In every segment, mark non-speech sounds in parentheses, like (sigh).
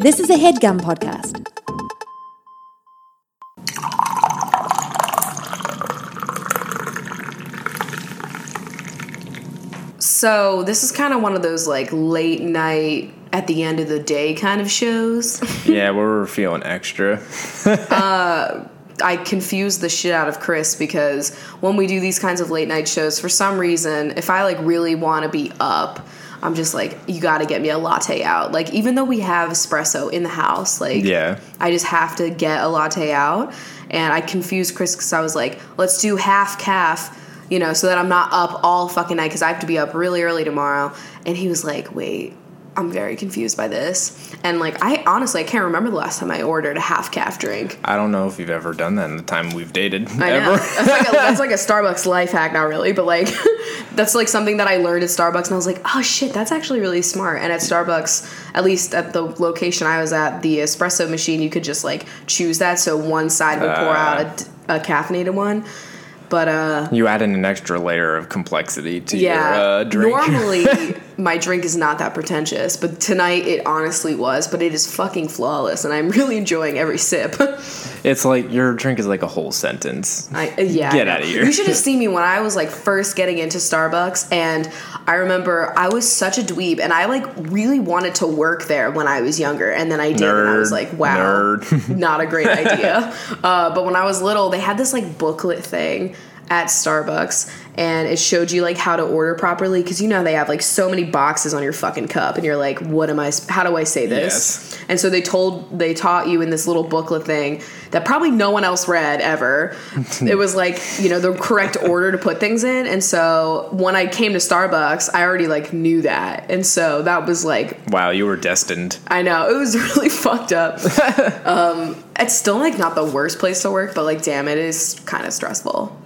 This is a headgum podcast. So this is kind of one of those like late night at the end of the day kind of shows. (laughs) yeah, we're feeling extra. (laughs) Uh, I confuse the shit out of Chris because when we do these kinds of late night shows, for some reason, if I like really want to be up, I'm just like, you got to get me a latte out. Like even though we have espresso in the house, like Yeah. I just have to get a latte out. And I confused Chris because I was like, let's do half caff, you know, so that I'm not up all fucking night because I have to be up really early tomorrow. And he was like, wait, I'm very confused by this. And like, I honestly, I can't remember the last time I ordered a half caff drink. I don't know if you've ever done that in the time we've dated. I ever. know. That's like, a, that's like a (laughs) Starbucks life hack, not really, but like (laughs) that's like something that I learned at Starbucks, and I was like, oh shit, that's actually really smart. And at Starbucks, at least at the location I was at, the espresso machine, you could just like choose that, so one side would pour Ah. out a, a caffeinated one. But uh, You add in an extra layer of complexity to yeah, your uh, drink. normally (laughs) my drink is not that pretentious, but tonight it honestly was. But it is fucking flawless, and I'm really enjoying every sip. it's like your drink is like a whole sentence. I, yeah. Get out of here. You should have (laughs) seen me when I was like first getting into Starbucks, and I remember I was such a dweeb, and I like really wanted to work there when I was younger, and then I did, and I was like, wow, Nerd. (laughs) not a great idea. uh, but when I was little, they had this like booklet thing at Starbucks. And it showed you like how to order properly because you know they have like so many boxes on your fucking cup, and you're like, "What am I? How do I say this?" Yes. And so they told they taught you in this little booklet thing that probably no one else read ever. (laughs) it was like, you know, the correct order to put things in. And so when I came to Starbucks, I already like knew that. And so that was like Wow, you were destined. I know, it was (laughs) really fucked up. (laughs) um it's still like not the worst place to work, but like damn, it is kind of stressful.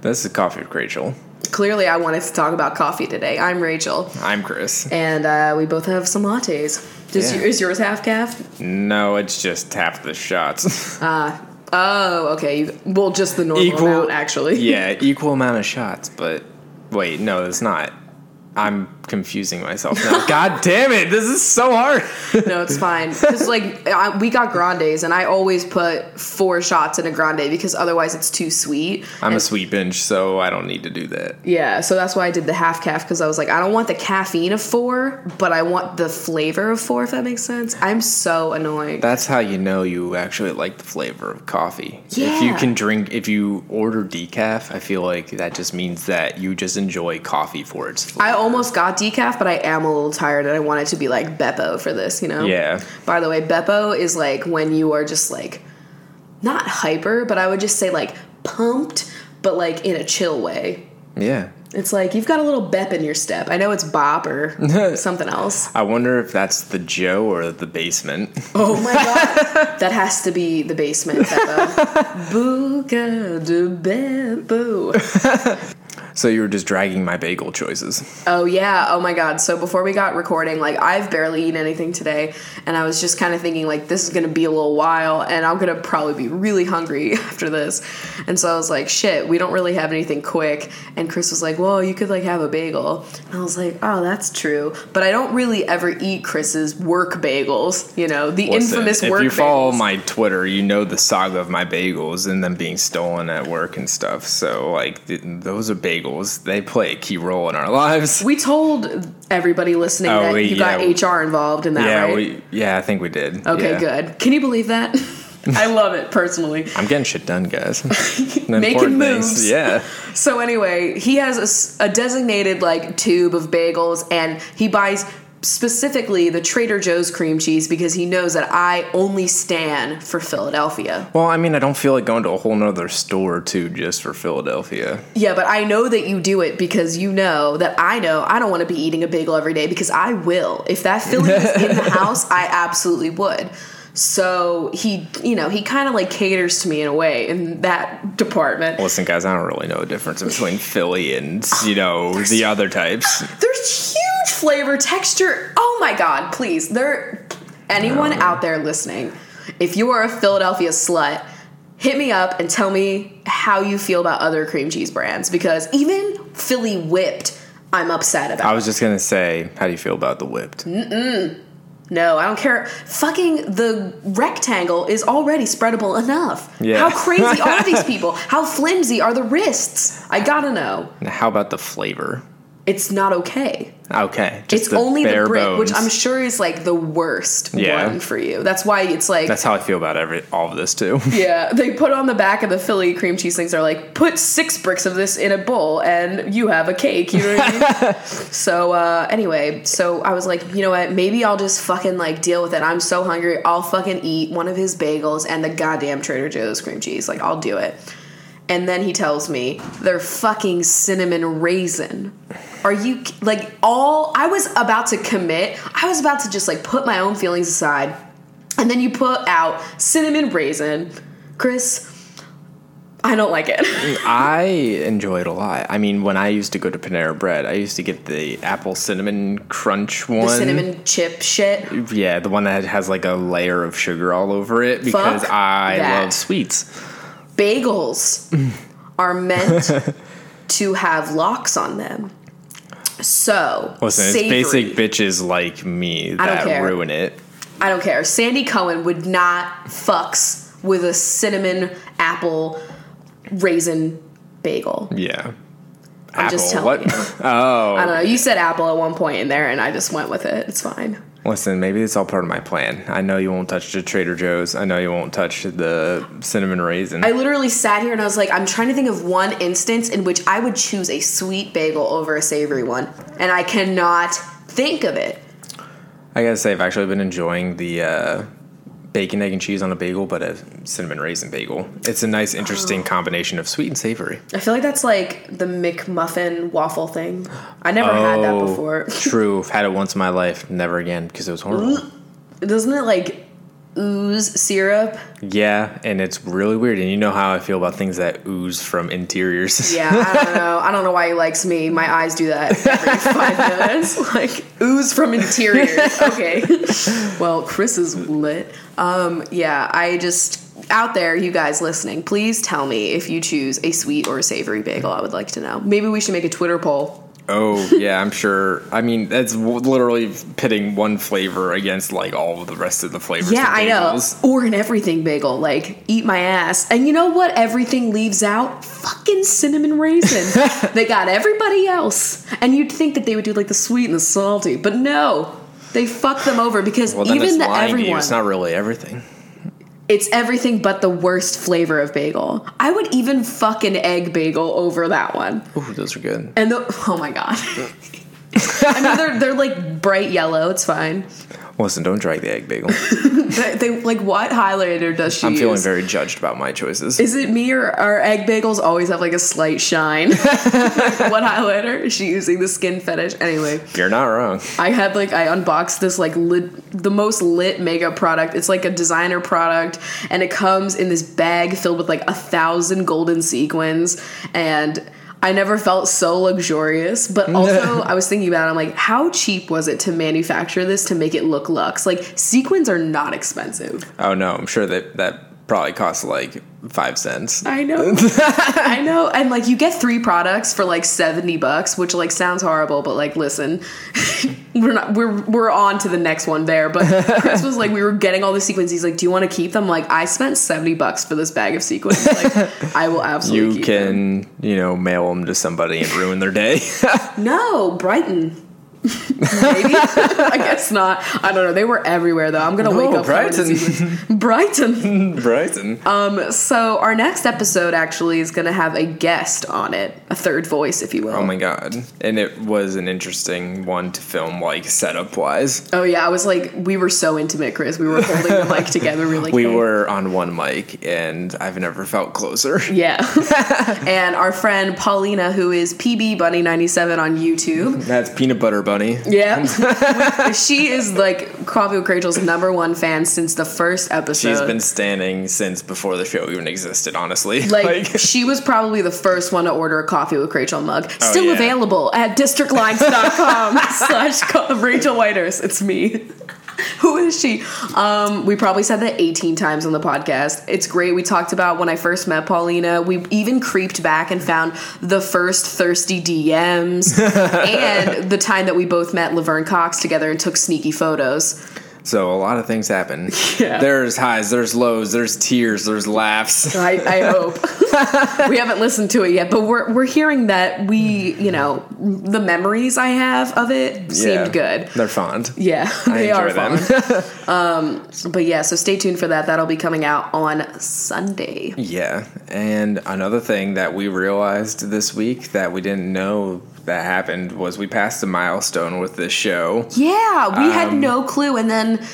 This is Coffee with Rachel. Clearly I wanted to talk about coffee today. I'm Rachel. I'm Chris. And uh, we both have some lattes. Does Yeah. your, is yours half caff? No, it's just half the shots. Ah, (laughs) Oh, okay. Well, just the normal Equal- amount, actually. yeah, equal amount of shots, but wait, no, it's not. I'm confusing myself now. (laughs) God damn it, this is so hard. No, it's fine. (laughs) Because like I, we got grandes, and I always put four shots in a grande because otherwise it's too sweet. I'm a sweet bench, so I don't need to do that. Yeah, so that's why I did the half caff because I was like, I don't want the caffeine of four, but I want the flavor of four. If that makes sense. I'm so annoying. That's how you know you actually like the flavor of coffee. Yeah. If you can drink, if you order decaf, I feel like that just means that you just enjoy coffee for its flavor. I almost got decaf, but I am a little tired, and I want it to be like Beppo for this. You know. Yeah. By the way, Beppo is like when you are just like not hyper, but I would just say like pumped, but like in a chill way. Yeah. It's like you've got a little bep in your step. I know it's bop or (laughs) something else. I wonder if that's the Joe or the basement. Oh my (laughs) god, that has to be the basement. Beppo. (laughs) Buca de Beppo. So you were just dragging my bagel choices. Oh yeah. Oh my god. So before we got recording, like I've barely eaten anything today, and I was just kind of thinking like this is gonna be a little while, and I'm gonna probably be really hungry (laughs) after this. And so I was like, shit, we don't really have anything quick. And Chris was like, well, you could like have a bagel. And I was like, oh, that's true. But I don't really ever eat Chris's work bagels. You know, the Listen, infamous if work. If you follow bagels. my Twitter, you know the saga of my bagels and them being stolen at work and stuff. So like th- those are bagels. They play a key role in our lives. We told everybody listening Oh, that we- you got yeah. HR involved in that, yeah, right? we yeah, I think we did. okay, Yeah. good. Can you believe that? (laughs) I love it personally. I'm getting shit done, guys. (laughs) Making moves. Yeah. So anyway, he has a designated like tube of bagels, and he buys specifically the Trader Joe's cream cheese because he knows that I only stand for Philadelphia. Well, I mean, I don't feel like going to a whole nother store too just for Philadelphia. Yeah, but I know that you do it because you know that I know I don't want to be eating a bagel every day because I will. If that Philly was in the (laughs) house, I absolutely would. So he, you know, he kind of like caters to me in a way in that department. Listen, guys, I don't really know the difference between (laughs) Philly and you know oh, the other types. There's huge flavor, texture. Oh my god, please. There anyone out there listening, if you are a Philadelphia slut, hit me up and tell me how you feel about other cream cheese brands because even Philly whipped I'm upset about. I was just gonna say, how do you feel about the whipped? No, I don't care. Fucking the rectangle is already spreadable enough. Yeah. How crazy are these (laughs) people? How flimsy are the wrists? I gotta know. Now, How about the flavor? It's not okay. Okay, it's only the brick, which. I'm sure is like the worst Yeah. one for you. That's why it's like That's how I feel about every all of this too. (laughs) Yeah, they put on the back of the Philly cream cheese things. They're like, put six bricks of this in a bowl, and you have a cake. You know what I mean? (laughs) so uh, anyway, so I was like, you know what? Maybe I'll just fucking like deal with it. I'm so hungry. I'll fucking eat one of his bagels and the goddamn Trader Joe's cream cheese. Like, I'll do it. And then he tells me they're fucking cinnamon raisin. Are you like all? I was about to commit. I was about to just like put my own feelings aside. And then you put out cinnamon raisin. Chris, I don't like it. (laughs) I enjoy it a lot. I mean, when I used to go to Panera Bread, I used to get the apple cinnamon crunch one. the cinnamon chip shit. Yeah, the one that has like a layer of sugar all over it because Fuck I that. love sweets. Bagels (laughs) are meant to have lox on them. So, Listen, it's basic bitches like me I don't that care. ruin it. I don't care. Sandy Cohen would not fucks with a cinnamon apple raisin bagel. Yeah. I'm just Apple, telling what? you. (laughs) Oh, I don't know. You said apple at one point in there, and I just went with it. It's fine. Listen, maybe it's all part of my plan. I know you won't touch the Trader Joe's. I know you won't touch the cinnamon raisin. I literally sat here and I was like, I'm trying to think of one instance in which I would choose a sweet bagel over a savory one, and I cannot think of it. I gotta say, I've actually been enjoying the uh, bacon, egg, and cheese on a bagel, but a cinnamon raisin bagel. It's a nice, interesting oh. combination of sweet and savory. I feel like that's like the McMuffin waffle thing. I never had that Oh, before. (laughs) True. I've had it once in my life, never again because it was horrible. Doesn't it like ooze syrup? yeah, and it's really weird. And you know how I feel about things that ooze from interiors. (laughs) Yeah, I don't know. I don't know why he likes me. My eyes do that every (laughs) five minutes. Like ooze from interiors. (laughs) Okay. Well, Chris is lit. Um, yeah, I just out there, you guys listening, please tell me if you choose a sweet or a savory bagel. I would like to know. Maybe we should make a Twitter poll. Oh, yeah, I'm sure. I mean, that's w- literally pitting one flavor against like all of the rest of the flavors. Yeah, I know. Or an everything bagel, like eat my ass. And you know what? Everything leaves out fucking cinnamon raisin. (laughs) they got everybody else, and you'd think that they would do like the sweet and the salty, but no, they fuck them over because Well, even the to you. everyone, It's not really everything. It's everything but the worst flavor of bagel. I would even fuck an egg bagel over that one. Ooh, those are good. And the oh my god. (laughs) I mean, they're they're like bright yellow. It's fine. Listen, don't drag the egg bagel. (laughs) They, they like what highlighter does she I'm use? feeling very judged about my choices. Is it me or our egg bagels always have like a slight shine? (laughs) what highlighter? Is she using the skin fetish? Anyway, You're not wrong. I had like I unboxed this like lit, the most lit makeup product. It's like a designer product, and it comes in this bag filled with like a thousand golden sequins and. I never felt so luxurious, but (laughs) also I was thinking about it. I'm like, how cheap was it to manufacture this to make it look luxe? Like sequins are not expensive. Oh no, I'm sure that that probably costs like five cents. I know. (laughs) I know. And like you get three products for like 70 bucks, which like sounds horrible, but like listen, (laughs) we're not we're we're on to the next one there. But Chris was like we were getting all the sequins. He's like, Do you want to keep them? Like, I spent 70 bucks for this bag of sequins. Like I will absolutely You keep them. can, you know, mail them to somebody and ruin their day. (laughs) No, Brighton. Maybe. (laughs) I guess not. I don't know. They were everywhere though. I'm gonna wake up Brighton. Brighton. (laughs) Brighton. Um, so our next episode actually is gonna have a guest on it, a third voice, if you will. Oh my god. And it was an interesting one to film, like setup wise. Oh yeah, I was like, we were so intimate, Chris. We were holding the mic together. (laughs) We were like, We "Hey." were on one mic, and I've never felt closer. yeah. and our friend Paulina, who is PB Bunny ninety seven on YouTube. That's Peanut Butter Bunny. Yeah, (laughs) she is like Coffee with Rachel's number one fan since the first episode. She's been standing since before the show even existed, honestly. like, (laughs) she was probably the first one to order a coffee with Rachel mug. Oh, Still Oh, yeah. available at districtlines.com (laughs) slash Rachel Whitehurst. It's me. (laughs) Who is she? Um, we probably said that 18 times on the podcast. It's great. We talked about when I first met Paulina. We even creeped back and found the first thirsty DMs (laughs) and the time that we both met Laverne Cox together and took sneaky photos. So a lot of things happen. (laughs) Yeah. There's highs, there's lows, there's tears, there's laughs. I, I hope we haven't listened to it yet, but we're we're hearing that we, you know, the memories I have of it seemed Yeah. good. They're fond. Yeah, (laughs) they are them. fun. (laughs) um, but yeah, so stay tuned for that. That'll be coming out on Sunday. Yeah, and another thing that we realized this week that we didn't know that happened was we passed a milestone with this show. Yeah, we had Um, no clue, and then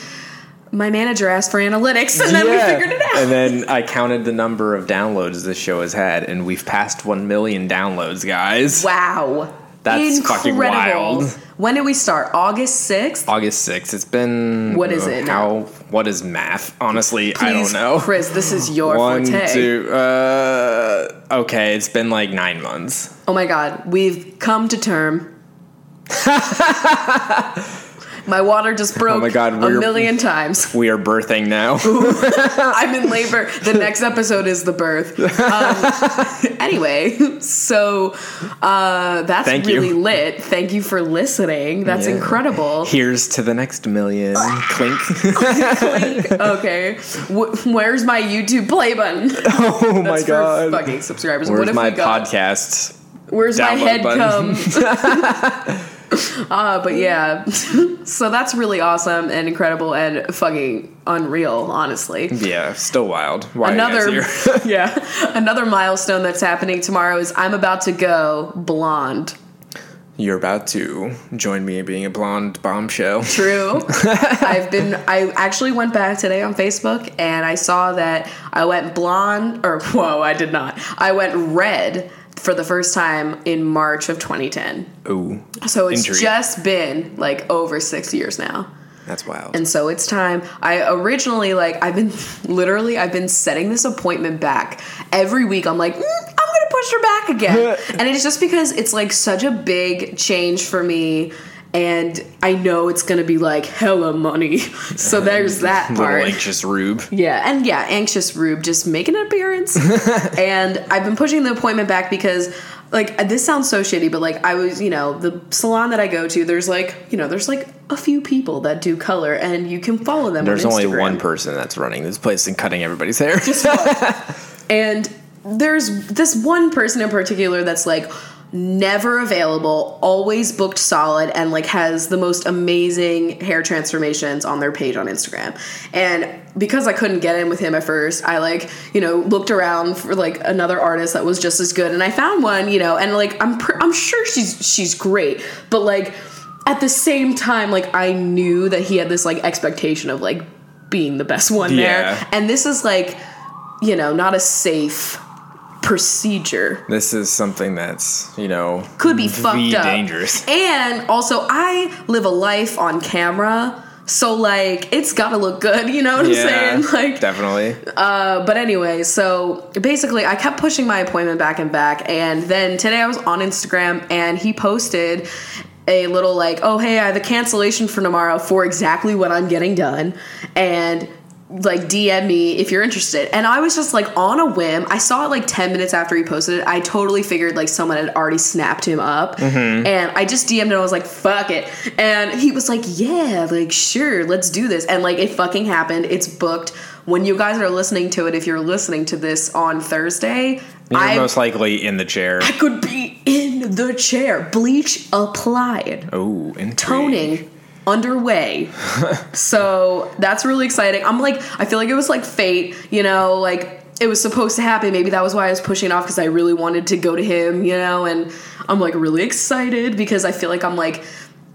my manager asked for analytics, and then we figured it out. And then I counted the number of downloads this show has had, and we've passed 1 million downloads, guys. wow, That's fucking wild. When did we start? August sixth. August 6th. It's been. What is it How? What is math? Honestly, I don't know. Chris. This is your One, forte. two, uh, okay, it's been like nine months. Oh my god, we've come to term. (laughs) my water just broke Oh my God, a million times. We are birthing now. (laughs) I'm in labor. The next episode is the birth. Um, (laughs) anyway, so uh, that's Thank you. really lit. Thank you for listening. That's Yeah. incredible. Here's to the next million. (laughs) Clink. Clink. okay, Wh- where's my YouTube play button? oh my god. fucking subscribers. Where's what if my we got? podcast? Where's my head button? come? (laughs) uh, but yeah, (laughs) so that's really awesome and incredible and fucking unreal, honestly. Yeah, still wild. Why another are you guys here? yeah another milestone that's happening tomorrow is i'm about to go blonde You're about to join me in being a blonde bombshell. (laughs) true i've been i actually went back today on facebook and i saw that i went blonde or whoa i did not i went red for the first time in march of 2010 Ooh, so it's Intrigue. just been like over six years now that's wild. And so it's time. I originally like I've been (laughs) literally I've been setting this appointment back every week. I'm like, mm, I'm gonna push her back again, (laughs) and it's just because it's like such a big change for me. And I know it's gonna be like hella money. (laughs) So there's that (laughs) Little part. anxious Rube. Yeah, and yeah, anxious Rube just making an appearance. (laughs) and I've been pushing the appointment back because like this sounds so shitty, but like I was, you know, the salon that I go to, there's like, you know, there's like a few people that do color and you can follow them There's on only one person that's running this place and cutting everybody's hair. And there's this one person in particular that's like never available, always booked solid, and like has the most amazing hair transformations on their page on Instagram. And because I couldn't get in with him at first, I like, you know, looked around for like another artist that was just as good and I found one, you know, and like I'm pr- I'm sure she's she's great, but like at the same time like I knew that he had this like expectation of like being the best one Yeah. there. And this is like you know, not a safe procedure. this is something that's, you know, Could be fucked up. dangerous. And also, I live a life on camera, so like it's gotta look good. You know what Yeah, I'm saying? (laughs) Like, definitely. uh, but anyway, so basically, I kept pushing my appointment back and back, and then today I was on Instagram, and he posted a little like, "Oh hey, I have a cancellation for tomorrow for exactly what I'm getting done," and like DM me if you're interested. And I was just like on a whim. I saw it like 10 minutes after he posted it. I totally figured like someone had already snapped him up. Mm-hmm. And I just DM'd and I was like, fuck it. And he was like, yeah, like sure, let's do this. And like it fucking happened. It's booked. When you guys are listening to it, if you're listening to this on Thursday, You're I most likely in the chair. I could be in the chair. Bleach applied Oh, intrigue. toning underway. so that's really exciting. I'm like, I feel like it was like fate, you know, like it was supposed to happen. Maybe that was why I was pushing it off because I really wanted to go to him, you know, and I'm like really excited because I feel like I'm like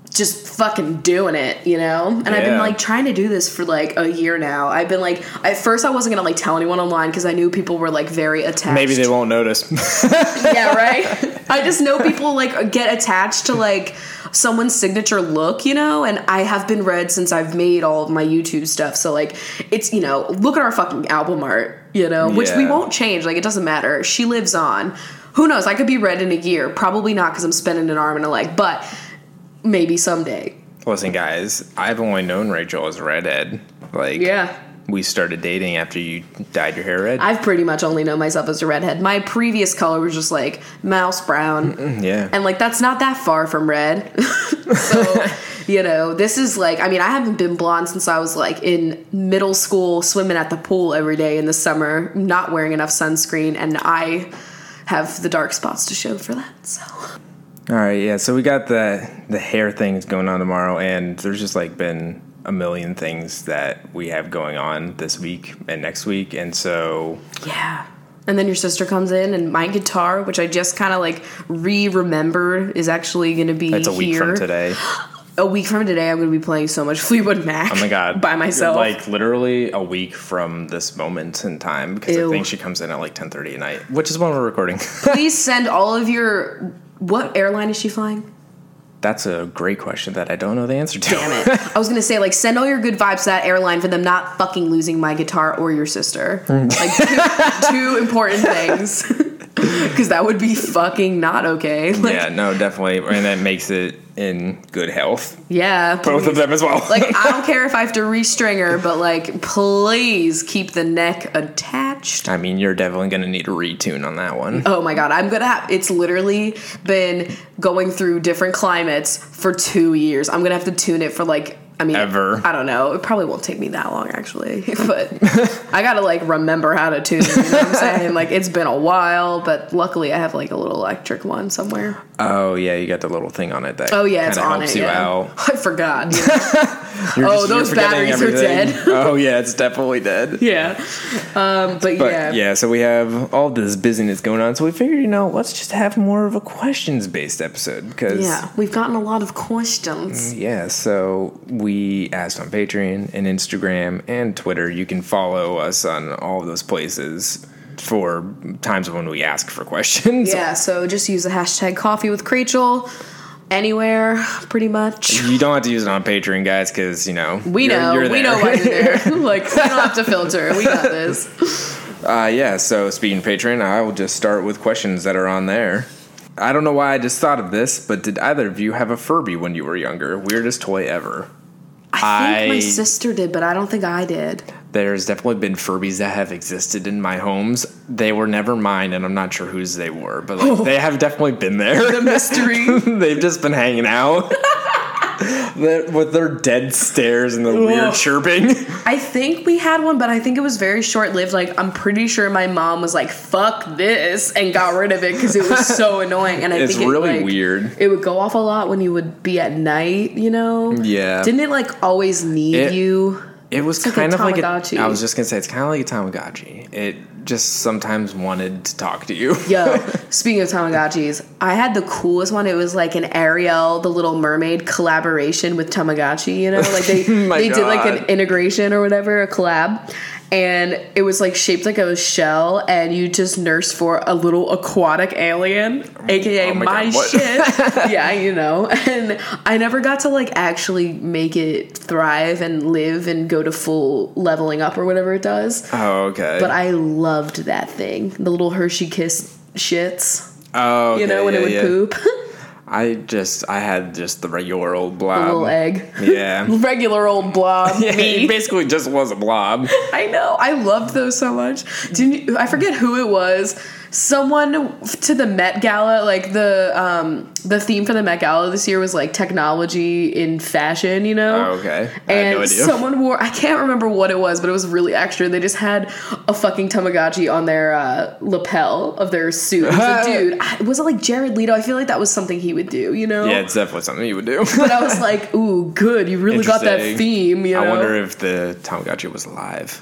just fucking doing it, you know? And I've been like trying to do this for like a year now. I've been like, at first I wasn't gonna like tell anyone online because I knew people were like very attached. Maybe they won't notice. (laughs) yeah, right. (laughs) I just know people like get attached to like someone's signature look, you know, and I have been red since I've made all of my YouTube stuff. So like it's, you know, look at our fucking album art, you know, which we won't change. Like it doesn't matter. She lives on. Who knows? I could be red in a year. Probably not because I'm spending an arm and a leg, but maybe someday. Listen, guys, I've only known Rachel as redhead. Like, Yeah. We started dating after you dyed your hair red. I've pretty much only known myself as a redhead. My previous color was just like mouse brown. yeah. And like that's not that far from red. (laughs) so (laughs) you know, this is like, I mean, I haven't been blonde since I was like in middle school, swimming at the pool every day in the summer, not wearing enough sunscreen, and I have the dark spots to show for that. So, All right, yeah. So we got the the hair things going on tomorrow, and there's just like been a million things that we have going on this week and next week, and so yeah. And then your sister comes in, and my guitar, which I just kind of like re remembered, is actually going to be it's a week here. from today. (gasps) A week from today, I'm going to be playing so much (laughs) Fleetwood Mac. Oh my god, by myself. Like literally a week from this moment in time, because Ew. I think she comes in at like 10:30 at night, which is when we're recording. (laughs) Please send all of your. What airline is she flying? That's a great question that I don't know the answer to. Damn it. (laughs) I was gonna say, like, send all your good vibes to that airline for them not fucking losing my guitar or your sister. Mm. like, two, two important things. (laughs) (laughs) Because that would be fucking not okay. (laughs) Like, yeah, no, definitely, and that makes it in good health. yeah. Both of them as well. Like, I don't (laughs) care if I have to restring her, but, like, please keep the neck attached. I mean, you're definitely gonna need a retune on that one. Oh my god, I'm gonna have. It's literally been going through different climates for two years. I'm gonna have to tune it for like. I mean, Ever. I don't know. It probably won't take me that long actually, (laughs) but I gotta like remember how to tune. it, You know what I'm saying? Like it's been a while, but luckily I have like a little electric one somewhere. Oh yeah, you got the little thing on it that Oh yeah, it's on helps it. you yeah. out. (laughs) I forgot. (laughs) You're Oh, just- those batteries are dead. oh yeah, it's definitely dead. yeah, um, but, But yeah. yeah. so we have all this busyness going on. So we figured, you know, let's just have more of a questions based episode because Yeah, we've gotten a lot of questions. Yeah, so we asked on Patreon and Instagram and Twitter. You can follow us on all of those places for times when we ask for questions. Yeah, so just use the hashtag coffee with Rachel anywhere, pretty much. You don't have to use it on Patreon, guys, because you know We you're- know, you're we know why you're there. (laughs) (laughs) like we don't have to filter. We got this. Uh, yeah, so speaking of Patreon, I will just start with questions that are on there. I don't know why I just thought of this, but did either of you have a Furby when you were younger? Weirdest toy ever. I think my sister did, but I don't think I did. There's definitely been Furbies that have existed in my homes. They were never mine, and I'm not sure whose they were, but like, oh. they have definitely been there. The mystery. (laughs) They've just been hanging out. (laughs) With their dead stares and the weird chirping. I think we had one, but I think it was very short lived. Like I'm pretty sure my mom was like, "Fuck this," and got rid of it because it was so (laughs) annoying. And I It's think it, really like, weird. It would go off a lot when you would be at night. You know? Yeah. Didn't it like always need It- you? It was like a kind of like a. Tamagotchi. I was just gonna say it's kind of like a Tamagotchi. It just sometimes wanted to talk to you. Yo, (laughs) speaking of Tamagotchis, I had the coolest one. It was like an Ariel, the Little Mermaid collaboration with Tamagotchi. You know, like they (laughs) they did like an integration or whatever, a collab, and it was like shaped like a shell, and you just nurse for a little aquatic alien, aka Oh my my, God, shit. (laughs) yeah, you know, and I never got to like actually make it thrive and live and go to full leveling up or whatever it does. Oh, okay. But I loved that thing. The little Hershey Kiss shits. oh, okay, You know, when yeah, it would yeah. poop. (laughs) I just I had just the regular old blob. little egg. Yeah. (laughs) Regular old blob. (laughs) Yeah, me. it basically just was a blob. (laughs) I know. I loved those so much. Didn't you, I forget who it was. Someone to the Met Gala, like the um the theme for the Met Gala this year was like technology in fashion, you know? Oh, okay. I had And no idea. someone wore I can't remember what it was, but it was really extra. They just had a fucking Tamagotchi on their uh, lapel of their suit. A (laughs) dude. I- Was it like Jared Leto? I feel like that was something he would do, you know? Yeah, it's definitely something you would do. (laughs) But I was like, ooh, good. You really got that theme, you know? I wonder if the Tamagotchi was alive.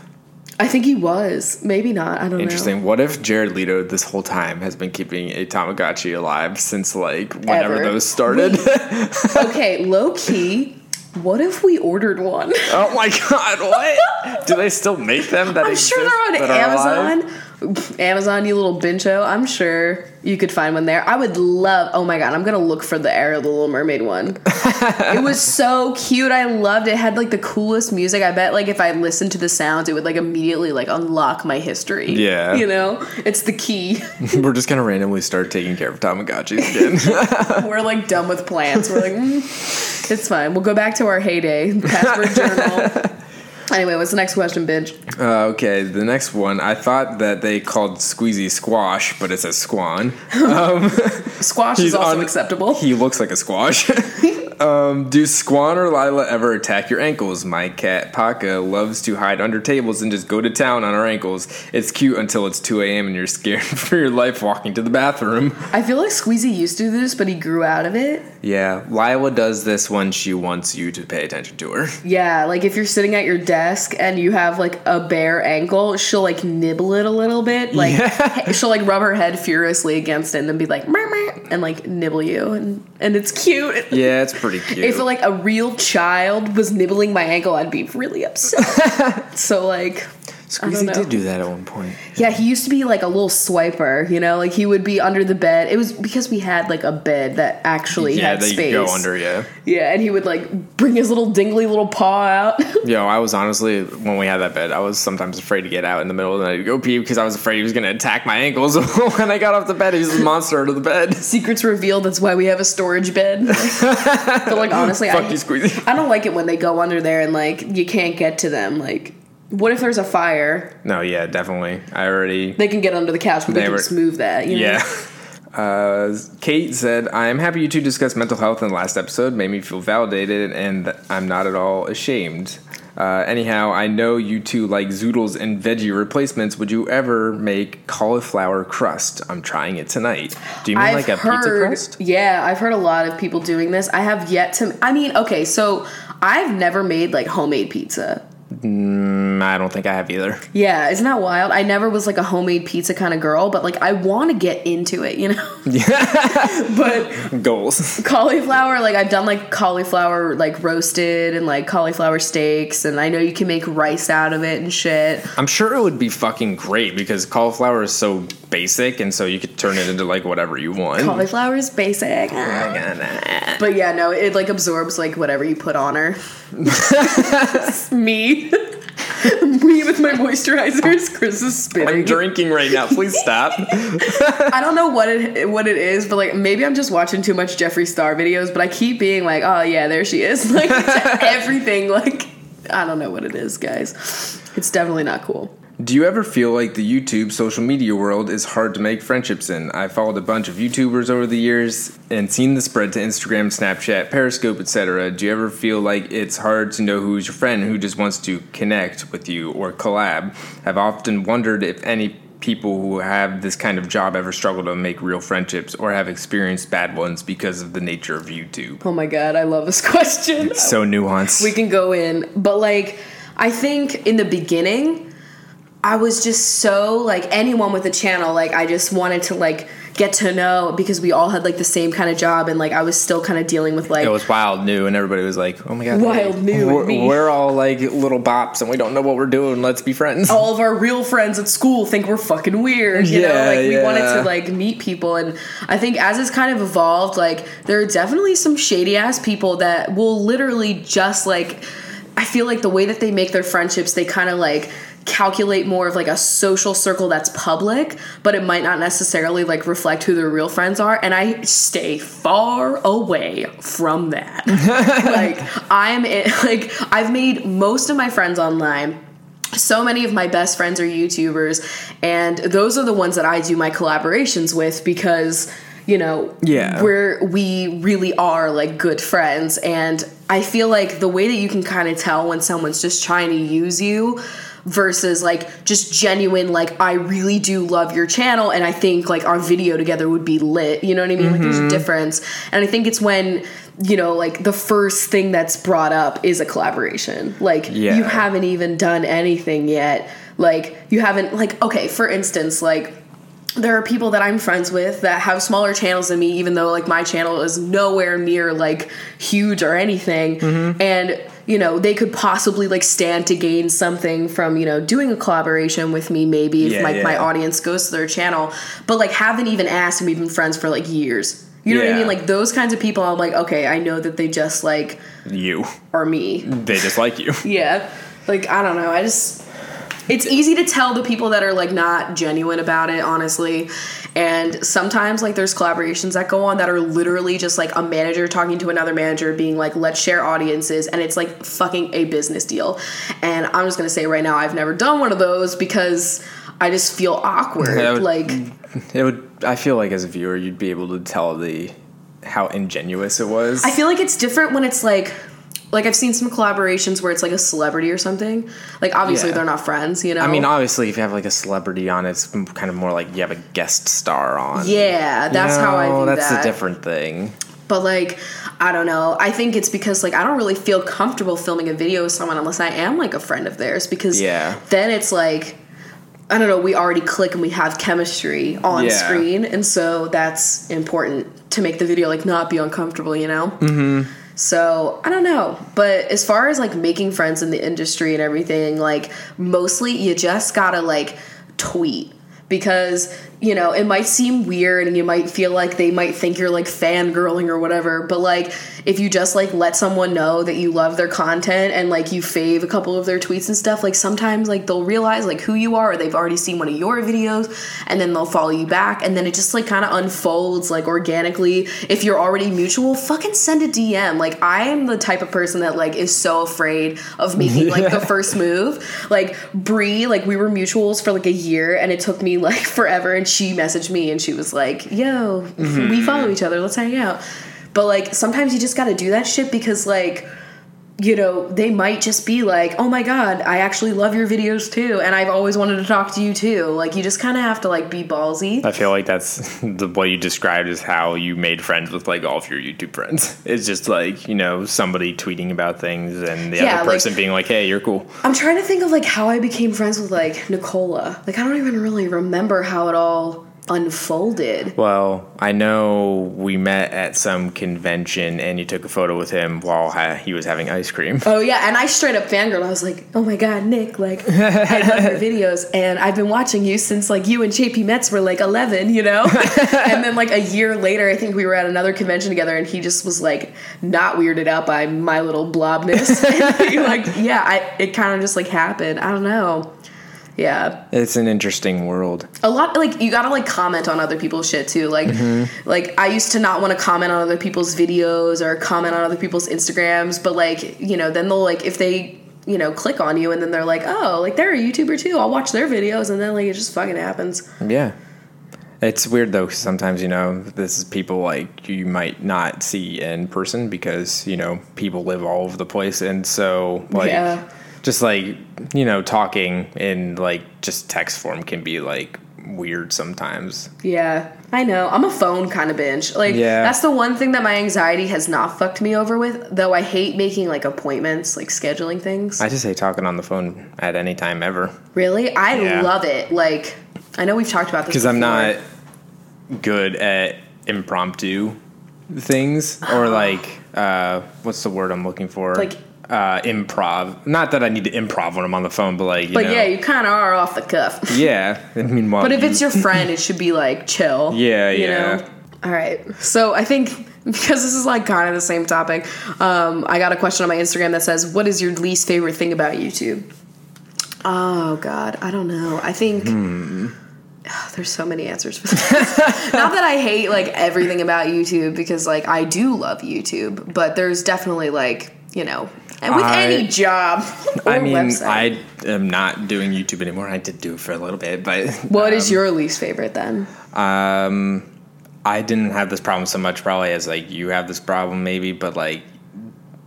I think he was. Maybe not. I don't know. Interesting. What if Jared Leto this whole time has been keeping a Tamagotchi alive since like whenever Ever. those started? know. (laughs) Okay, low key. What if we ordered one? oh my god, what? (laughs) Do they still make them? That I'm sure they're on exist? Amazon. Amazon, you little bincho. I'm sure you could find one there. I would love. Oh my god, I'm gonna look for the Ariel, the Little Mermaid one. (laughs) it was so cute. I loved it. it. Had like the coolest music. I bet like if I listened to the sounds, it would like immediately like unlock my history. Yeah. you know, it's the key. (laughs) We're just gonna randomly start taking care of Tamagotchis again. (laughs) We're like done with plants. We're like, mm, it's fine. We'll go back to our heyday. Password journal. Anyway, what's the next question, bitch? uh, okay, the next one. I thought that they called Squeezy Squash, but it's a Squan. (laughs) (laughs) Squash is also on- acceptable. He looks like a squash. (laughs) Um, do Squan or Lila ever attack your ankles? My cat Paka loves to hide under tables and just go to town on her ankles. It's cute until it's 2 a.m. and you're scared (laughs) for your life walking to the bathroom. I feel like Squeezy used to do this, but he grew out of it. Yeah, Lila does this when she wants you to pay attention to her. (laughs) Yeah, like if you're sitting at your desk and you have like a bare ankle, she'll like nibble it a little bit. Like Yeah. (laughs) she'll like rub her head furiously against it and then be like "Meow, meow," and like nibble you and and it's cute. Yeah, it's pretty (laughs) cute. If like a real child was nibbling my ankle, I'd be really upset. (laughs) so like Squeezy did do that at one point. Yeah, he used to be like a little swiper, you know, like he would be under the bed. It was because we had like a bed that actually Yeah, had that space. you go under, yeah. Yeah, and he would like bring his little dingly little paw out. (laughs) Yo, I was honestly when we had that bed, I was sometimes afraid to get out in the middle of the night to go pee because I was afraid he was gonna attack my ankles. (laughs) when I got off the bed, he was a monster under the bed. (laughs) Secrets revealed. That's why we have a storage bed. but like honestly, Fuck I, you, Squeezy. I don't like it when they go under there and like you can't get to them. Like, what if there's a fire? No, yeah, definitely. I already They can get under the couch, but they, They can were- just move that. You know? Yeah. (laughs) Uh, Kate said, I am happy you two discussed mental health in the last episode. Made me feel validated, and I'm not at all ashamed. Uh, anyhow, I know you two like zoodles and veggie replacements. Would you ever make cauliflower crust? I'm trying it tonight. Do you mean I've like a heard, pizza crust? Yeah, I've heard a lot of people doing this. I have yet to. I mean, okay, so I've never made like homemade pizza. Mm, I don't think I have either. (laughs) Yeah, isn't that wild? I never was like a homemade pizza kind of girl, but like I want to get into it, you know. (laughs) but Goals. (laughs) cauliflower, like I've done like cauliflower like roasted and like cauliflower steaks, and I know you can make rice out of it and shit. I'm sure it would be fucking great because cauliflower is so basic, and so you could turn it into like whatever you want. Cauliflower is basic. Oh but yeah, no, it like absorbs like whatever you put on her. (laughs) Me. Me with my moisturizers. Chris is spinning. I'm drinking right now. Please stop. (laughs) I don't know what it what it is, but like maybe I'm just watching too much Jeffree Star videos. But I keep being like, oh yeah, there she is. (laughs) Like everything. Like I don't know what it is, guys. It's definitely not cool. Do you ever feel like the YouTube social media world is hard to make friendships in? I followed a bunch of YouTubers over the years and seen the spread to Instagram, Snapchat, Periscope, etc. Do you ever feel like it's hard to know who's your friend who just wants to connect with you or collab? I've often wondered if any people who have this kind of job ever struggle to make real friendships or have experienced bad ones because of the nature of YouTube. Oh my god, I love this (laughs) question. So nuanced. we can go in but like i think in the beginning i was just so like anyone with a channel like i just wanted to like get to know because we all had like the same kind of job and like i was still kind of dealing with like it was wild new and everybody was like oh my god Wild new we're, we're all like little bops and we don't know what we're doing let's be friends. All of our real friends at school think we're fucking weird you know Yeah, like we wanted to like meet people and i think as it's kind of evolved like there are definitely some shady ass people that will literally just like i feel like the way that they make their friendships they kind of like calculate more of like a social circle that's public but it might not necessarily like reflect who their real friends are and i stay far away from that (laughs) like i'm in, like i've made most of my friends online so many of my best friends are YouTubers, and those are the ones that I do my collaborations with because you know Yeah. we're we really are like good friends and I feel like the way that you can kind of tell when someone's just trying to use you versus like just genuine like I really do love your channel and I think like our video together would be lit you know what I mean like there's a difference and I think it's when you know like the first thing that's brought up is a collaboration like Yeah. you haven't even done anything yet like you haven't like okay for instance like there are people that I'm friends with that have smaller channels than me, even though like my channel is nowhere near like huge or anything. Mm-hmm. And you know, they could possibly like stand to gain something from, you know, doing a collaboration with me maybe if Yeah, like my yeah. audience goes to their channel, but like haven't even asked and we've been friends for like years. You know what I mean? Like those kinds of people I'm like, okay, I know that they just like you are me. they just like you (laughs) Yeah. Like I don't know. I just it's easy to tell the people that are like not genuine about it, honestly. And sometimes like there's collaborations that go on that are literally just like a manager talking to another manager being like, let's share audiences and it's like fucking a business deal. And I'm just gonna say right now I've never done one of those because I just feel awkward. Would- like it would i feel like as a viewer you'd be able to tell the how ingenuous it was. I feel like it's different when it's like like I've seen some collaborations where it's like a celebrity or something. Like obviously Yeah. they're not friends, you know. I mean, obviously, if you have like a celebrity on, it's kind of more like you have a guest star on. yeah, that's You how I know, view That's that. a different thing. But like, I don't know. I think it's because like I don't really feel comfortable filming a video with someone unless I am like a friend of theirs because Yeah. then it's like I don't know, we already click and we have chemistry on Yeah. screen and so that's important to make the video like not be uncomfortable, you know? Mm-hmm. So I don't know. But as far as like making friends in the industry and everything, like mostly you just gotta like tweet because you know it might seem weird and you might feel like they might think you're like fangirling or whatever but like if you just like let someone know that you love their content and like you fave a couple of their tweets and stuff like sometimes like they'll realize like who you are or they've already seen one of your videos and then they'll follow you back and then it just like kind of unfolds like organically. If you're already mutual fucking send a dm like i am the type of person that like is so afraid of making like the (laughs) first move. Like brie like we were mutuals for like a year and it took me like forever and she messaged me and she was like yo we follow each other let's hang out. But like sometimes you just got to do that shit because like you know they might just be like oh my god i actually love your videos too and i've always wanted to talk to you too like you just kind of have to like be ballsy I feel like that's (laughs) the what you described is how you made friends with like all of your YouTube friends. (laughs) It's just like you know somebody tweeting about things and the Yeah, other like- person being like, "Hey, you're cool." i'm trying to think of like how i became friends with like nicola like i don't even really remember how it all unfolded Well, I know we met at some convention and you took a photo with him while ha- he was having ice cream. Oh yeah, and I straight up fangirl. I was like, "Oh my god, Nick! Like, I love your (laughs) videos, and I've been watching you since like you and JP Metz were like 11, you know." (laughs) and then like a year later, I think we were at another convention together, and he just was like not weirded out by my little blobness. (laughs) like, yeah, I it kind of just like happened. I don't know. Yeah, It's an interesting world. a lot like you gotta like comment on other people's shit too like mm-hmm. like i used to not want to comment on other people's videos or comment on other people's instagrams but like you know then they'll like if they you know click on you and then they're like oh like they're a youtuber too i'll watch their videos and then like it just fucking happens Yeah. It's weird though, 'cause sometimes, you know, this is people like you might not see in person because, you know, people live all over the place. And so, like, Yeah. Just like, you know, talking in like just text form can be like weird sometimes. yeah i know i'm a phone kind of binge like Yeah. that's the one thing that my anxiety has not fucked me over with though i hate making like appointments like scheduling things I just hate talking on the phone at any time ever really i Yeah. love it like i know we've talked about this because I'm not good at impromptu things or (gasps) like, uh, what's the word I'm looking for? Like- uh, improv. Not that I need to improv when I'm on the phone, but like, you but know, yeah you kind of are off the cuff (laughs) (laughs) Yeah. I mean, But if it's your friend, it should be like chill. (laughs) Yeah, you yeah. Know? All right. So I think because this is like kind of the same topic, um, I got a question on my Instagram that says, "What is your least favorite thing about YouTube?" Oh God, I don't know. I think. Hmm. (sighs) There's so many answers for this. Not that I hate like everything about YouTube because like I do love YouTube, but there's definitely like you know, and with I- any job (laughs) I mean, website. I am not doing YouTube anymore. I did do it for a little bit, but What is your least favorite then? um, I didn't have this problem so much probably as like you have this problem maybe, but like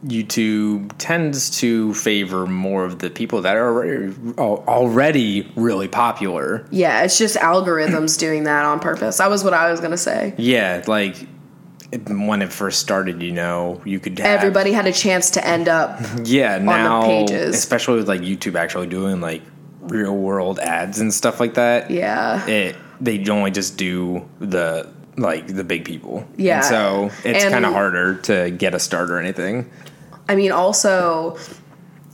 YouTube tends to favor more of the people that are already, already really popular. Yeah, it's just algorithms doing that on purpose. That was what I was gonna say. Yeah, like when it first started, you know, you could have Everybody had a chance to end up. (laughs) Yeah, now pages. especially with like YouTube actually doing like real world ads and stuff like that. Yeah. it they only just do the like the big people. Yeah. and so it's kind of harder to get a start or anything. I mean, also,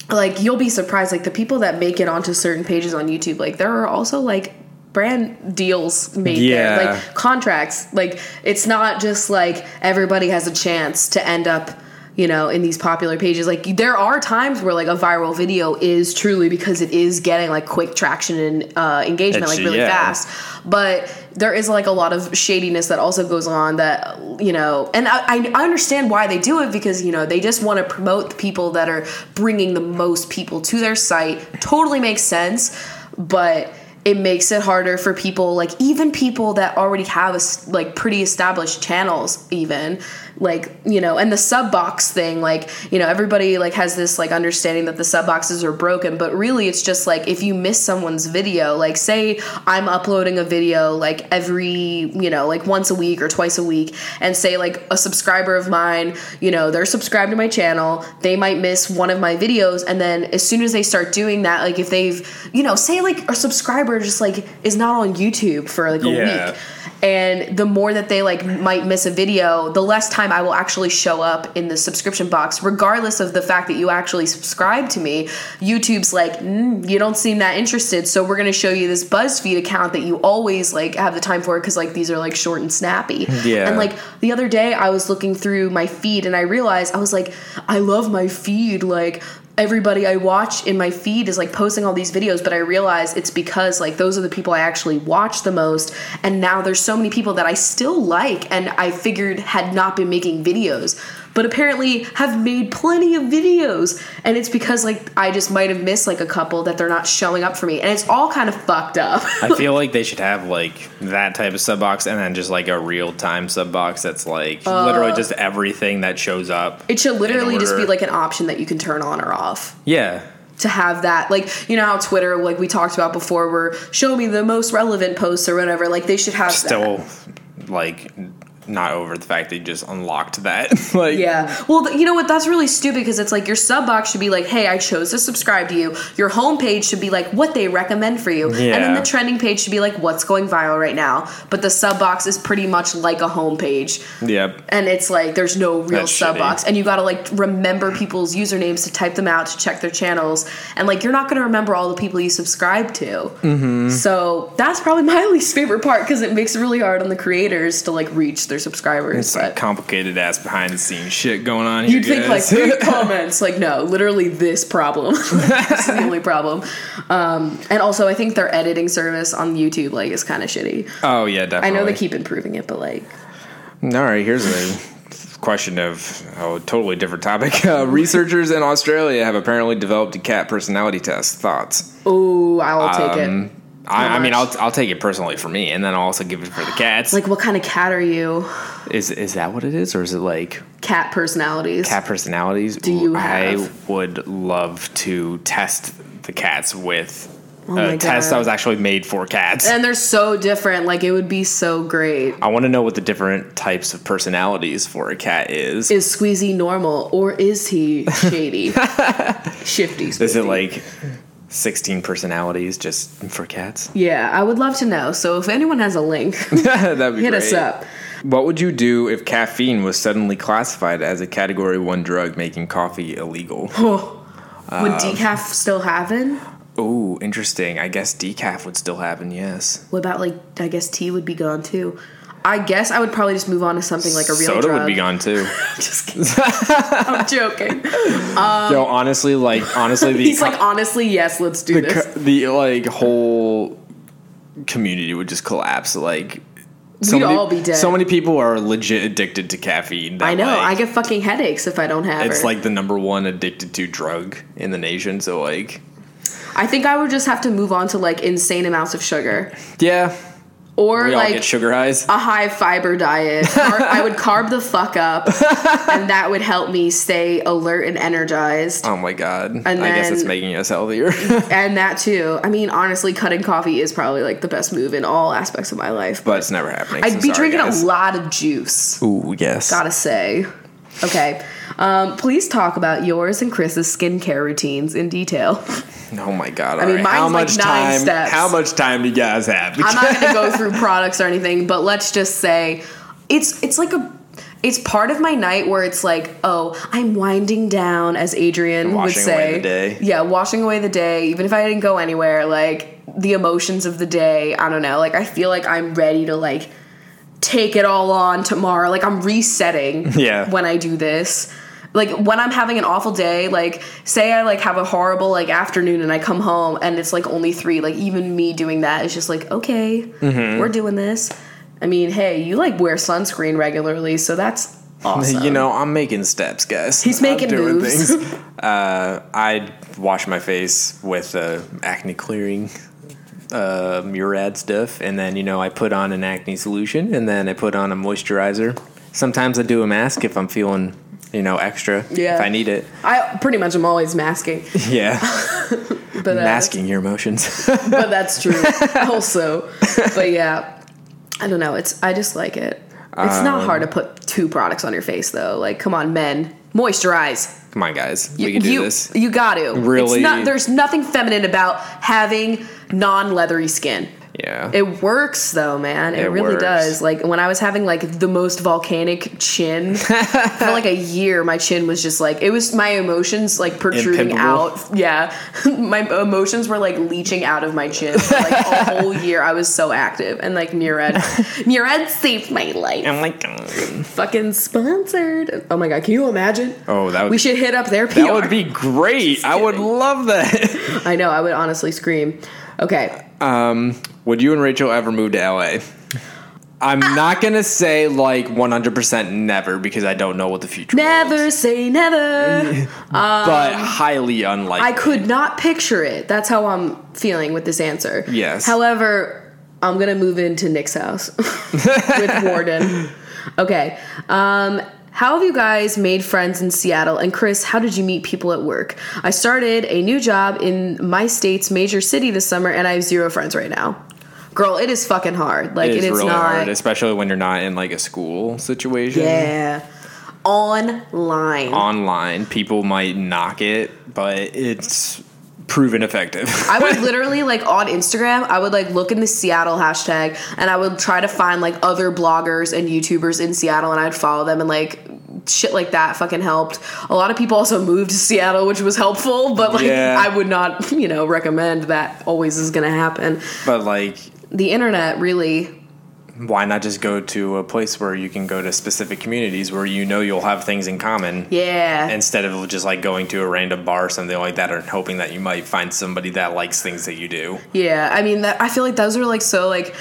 like you'll be surprised. Like the people that make it onto certain pages on YouTube, like there are also like brand deals made Yeah. there, like contracts. Like it's not just like everybody has a chance to end up. You know, in these popular pages, like there are times where like a viral video is truly because it is getting like quick traction and uh, engagement, It's- like really yeah. fast. But there is like a lot of shadiness that also goes on that you know, and I, I I understand why they do it because you know they just want to promote the people that are bringing the most people to their site. Totally makes sense, but it makes it harder for people like even people that already have a like pretty established channels even like you know and the sub box thing like you know everybody like has this like understanding that the sub boxes are broken but really it's just like if you miss someone's video like say i'm uploading a video like every you know like once a week or twice a week and say like a subscriber of mine you know they're subscribed to my channel they might miss one of my videos and then as soon as they start doing that like if they've you know say like a subscriber just like is not on youtube for like a Yeah. week and the more that they like might miss a video the less time i will actually show up in the subscription box regardless of the fact that you actually subscribe to me youtube's like mm, you don't seem that interested so we're going to show you this buzzfeed account that you always like have the time for because like these are like short and snappy Yeah. and like the other day i was looking through my feed and i realized i was like i love my feed like everybody I watch in my feed is like posting all these videos, but I realize it's because like those are the people I actually watch the most. And now there's so many people that I still like and I figured had not been making videos, but apparently have made plenty of videos. And it's because like I just might have missed like a couple that they're not showing up for me. And it's all kind of fucked up. (laughs) I feel like they should have like that type of sub box and then just like a real time sub box that's like literally uh, just everything that shows up. it should literally just be like an option that you can turn on or off. Yeah. to have that like you know how twitter like we talked about before were show me the most relevant posts or whatever like they should have Still that. like not over the fact they just unlocked that. (laughs) like yeah. Well th- you know what? That's really stupid because it's like your sub box should be like hey i chose to subscribe to you. Your homepage should be like what they recommend for you. And then the trending page should be like what's going viral right now. But the sub box is pretty much like a homepage Yep. and it's like there's no real That's sub shitty. box. And you gotta like remember (clears throat) people's usernames to type them out to check their channels. And like you're not gonna remember all the people you subscribe to. Mm-hmm. so that's probably my (laughs) least favorite part because it makes it really hard on the creators to like reach their subscribers It's like complicated ass behind the scenes shit going on here. you'd think like guys. three (laughs) comments like no literally this problem (laughs) this is the only problem um, and also i think their editing service on youtube like is kind of shitty oh yeah, definitely. i know they keep improving it but like All right, here's a question of oh, totally different topic. (laughs) Uh, researchers in Australia have apparently developed a cat personality test. Thoughts? oh i'll take it Um, I, I mean, I'll? I'll take it personally for me, and then I'll also give it for the cats. like what kind of cat are you is is that what it is, or is it like cat personalities cat personalities? Do you I would love to test the cats with Oh a test that was actually made for cats. and they're so different like it would be so great I want to know what the different types of personalities for a cat is. is squeezy normal or is he shady (laughs) shifty Is it like 16 personalities just for cats? yeah i would love to know so if anyone has a link (laughs) (laughs) hit us up What would you do if caffeine was suddenly classified as a category 1 drug making coffee illegal? (laughs) would um, decaf still happen Oh, interesting. I guess decaf would still happen, yes. what about like i guess tea would be gone too i guess i would probably just move on to something like a real Soda drug would be gone too. (laughs) just kidding i'm joking (laughs) um, Yo, honestly, like honestly the he's like honestly yes let's do the, this co- the like whole community would just collapse like so We'd many, all be dead. So many people are legit addicted to caffeine. i know like, i get fucking headaches if i don't have it. it's it like the number one addicted to drug in the nation. So like, i think i would just have to move on to like insane amounts of sugar yeah, or we like get sugar highs. a high fiber diet. Car- I would carb the fuck up, (laughs) and that would help me stay alert and energized. Oh my god! I And guess it's making us healthier. (laughs) And that too. I mean, honestly, cutting coffee is probably like the best move in all aspects of my life. but it's never happening. I'd so be sorry, drinking guys. a lot of juice. Ooh, yes. Gotta say. Okay. Um, please talk about yours and Chris's skincare routines in detail. Oh my god! I mean, alright. how mine's like much nine time? steps. How much time do you guys have? I'm not gonna go through (laughs) products or anything, but let's just say it's it's like a it's part of my night where it's like, oh, I'm winding down, as Adrian would say. away the day. Yeah, washing away the day, even if I didn't go anywhere, like the emotions of the day. I don't know. Like I feel like I'm ready to like take it all on tomorrow. Like I'm resetting (laughs) Yeah. when I do this. Like when I'm having an awful day, like say I like have a horrible like afternoon and I come home and it's like only three. Like even me doing that is just like okay, Mm-hmm. we're doing this. I mean, hey, you like wear sunscreen regularly, so that's (laughs) awesome. You know, I'm making steps, guys. He's I'm making doing moves. things. (laughs) uh, I wash my face with uh, acne clearing uh, Murad stuff, and then you know I put on an acne solution, and then I put on a moisturizer. Sometimes I do a mask if I'm feeling, you know, extra. Yeah. If I need it. I pretty much am always masking, (laughs) Yeah. (laughs) but uh, Masking your emotions. (laughs) but that's true also. But yeah, I don't know. It's I just like it. It's not hard to put two products on your face though. Like, come on, men, moisturize. Come on, guys. You, we can do you, this. You got to. Really? It's not, there's nothing feminine about having non-leathery skin. Yeah. It works though, man. It, It really works. does. Like when I was having like the most volcanic chin (laughs) for like a year, my chin was just like it was my emotions like protruding Impimpable. out. Yeah, (laughs) my emotions were like leaching out of my chin. For, like a whole (laughs) year, I was so active, and like Murad, Murad saved my life. I'm like, Fucking sponsored. Oh my god, can you imagine? Oh, that would we should hit up their PR. that would be great. I would love that. I know. I would honestly scream. Okay. Um, would you and Rachel ever move to LA? I'm not gonna say like 100% never because I don't know what the future Never holds, say never. (laughs) but highly unlikely. I could not picture it. That's how I'm feeling with this answer. Yes. However, I'm gonna move into Nick's house (laughs) with Warden. Okay. Um, how have you guys made friends in Seattle? And Chris, how did you meet people at work? I started a new job in my state's major city this summer, and I have zero friends right now. Girl, it is fucking hard. Like it is it is really not. hard, especially when you're not in like a school situation. yeah. Online. Online, people might knock it, but it's proven effective. (laughs) I would (laughs) literally like on Instagram, I would like look in the Seattle hashtag and I would try to find like other bloggers and YouTubers in Seattle and I'd follow them and like shit like that fucking helped. A lot of people also (laughs) moved to Seattle, which was helpful, but like Yeah. I would not, you know, recommend that always is gonna happen. but like, The internet really why not just go to a place where you can go to specific communities where you know you'll have things in common? yeah. Instead of just like going to a random bar or something like that, or hoping that you might find somebody that likes things that you do. Yeah, I mean, that, I feel like those are like so like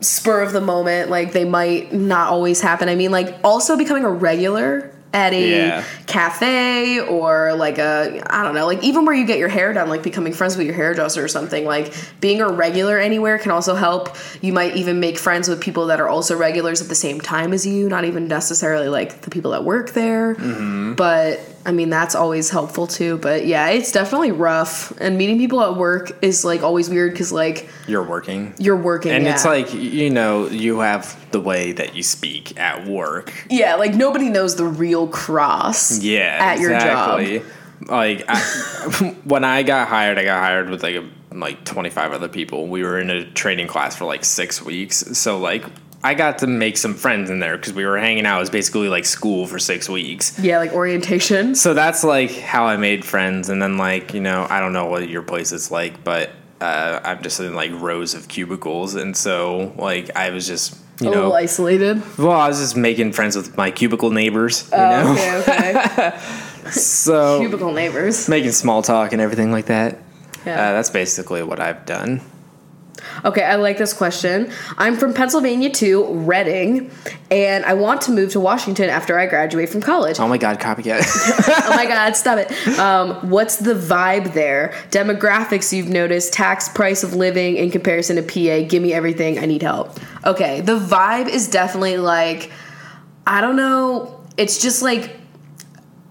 spur of the moment. Like they might not always happen. I mean, like also becoming a regular at a Yeah. cafe or like a I don't know, like even where you get your hair done, like becoming friends with your hairdresser or something. Like being a regular anywhere can also help. You might even make friends with people that are also regulars at the same time as you. Not even necessarily like the people that work there, mm-hmm. but. I mean that's always helpful too, but yeah, it's definitely rough. And meeting people at work is like always weird because like You're working. you're working And yeah. it's like, you know, you have the way that you speak at work. yeah like nobody knows the real Chris Yeah, at your job exactly. Like I, (laughs) when I got hired, I got hired with like a, like 25 other people. We were in a training class for like six weeks, so like I got to make some friends in there because we were hanging out. It was basically like school for six weeks. yeah like orientation So that's like how I made friends, and then like you know I don't know what your place is like, but uh, I'm just in like rows of cubicles, and so like I was just you a know little isolated well I was just making friends with my cubicle neighbors, you Oh, know, okay okay (laughs) so cubicle neighbors making small talk and everything like that. Yeah. Uh, that's basically what I've done. Okay i like this question. I'm from pennsylvania too reading and i want to move to washington after i graduate from college. Oh my god, copycat! (laughs) oh my (laughs) god stop it. Um, what's the vibe there? Demographics you've noticed tax price of living in comparison to pa give me everything i need help. Okay the vibe is definitely like i don't know it's just like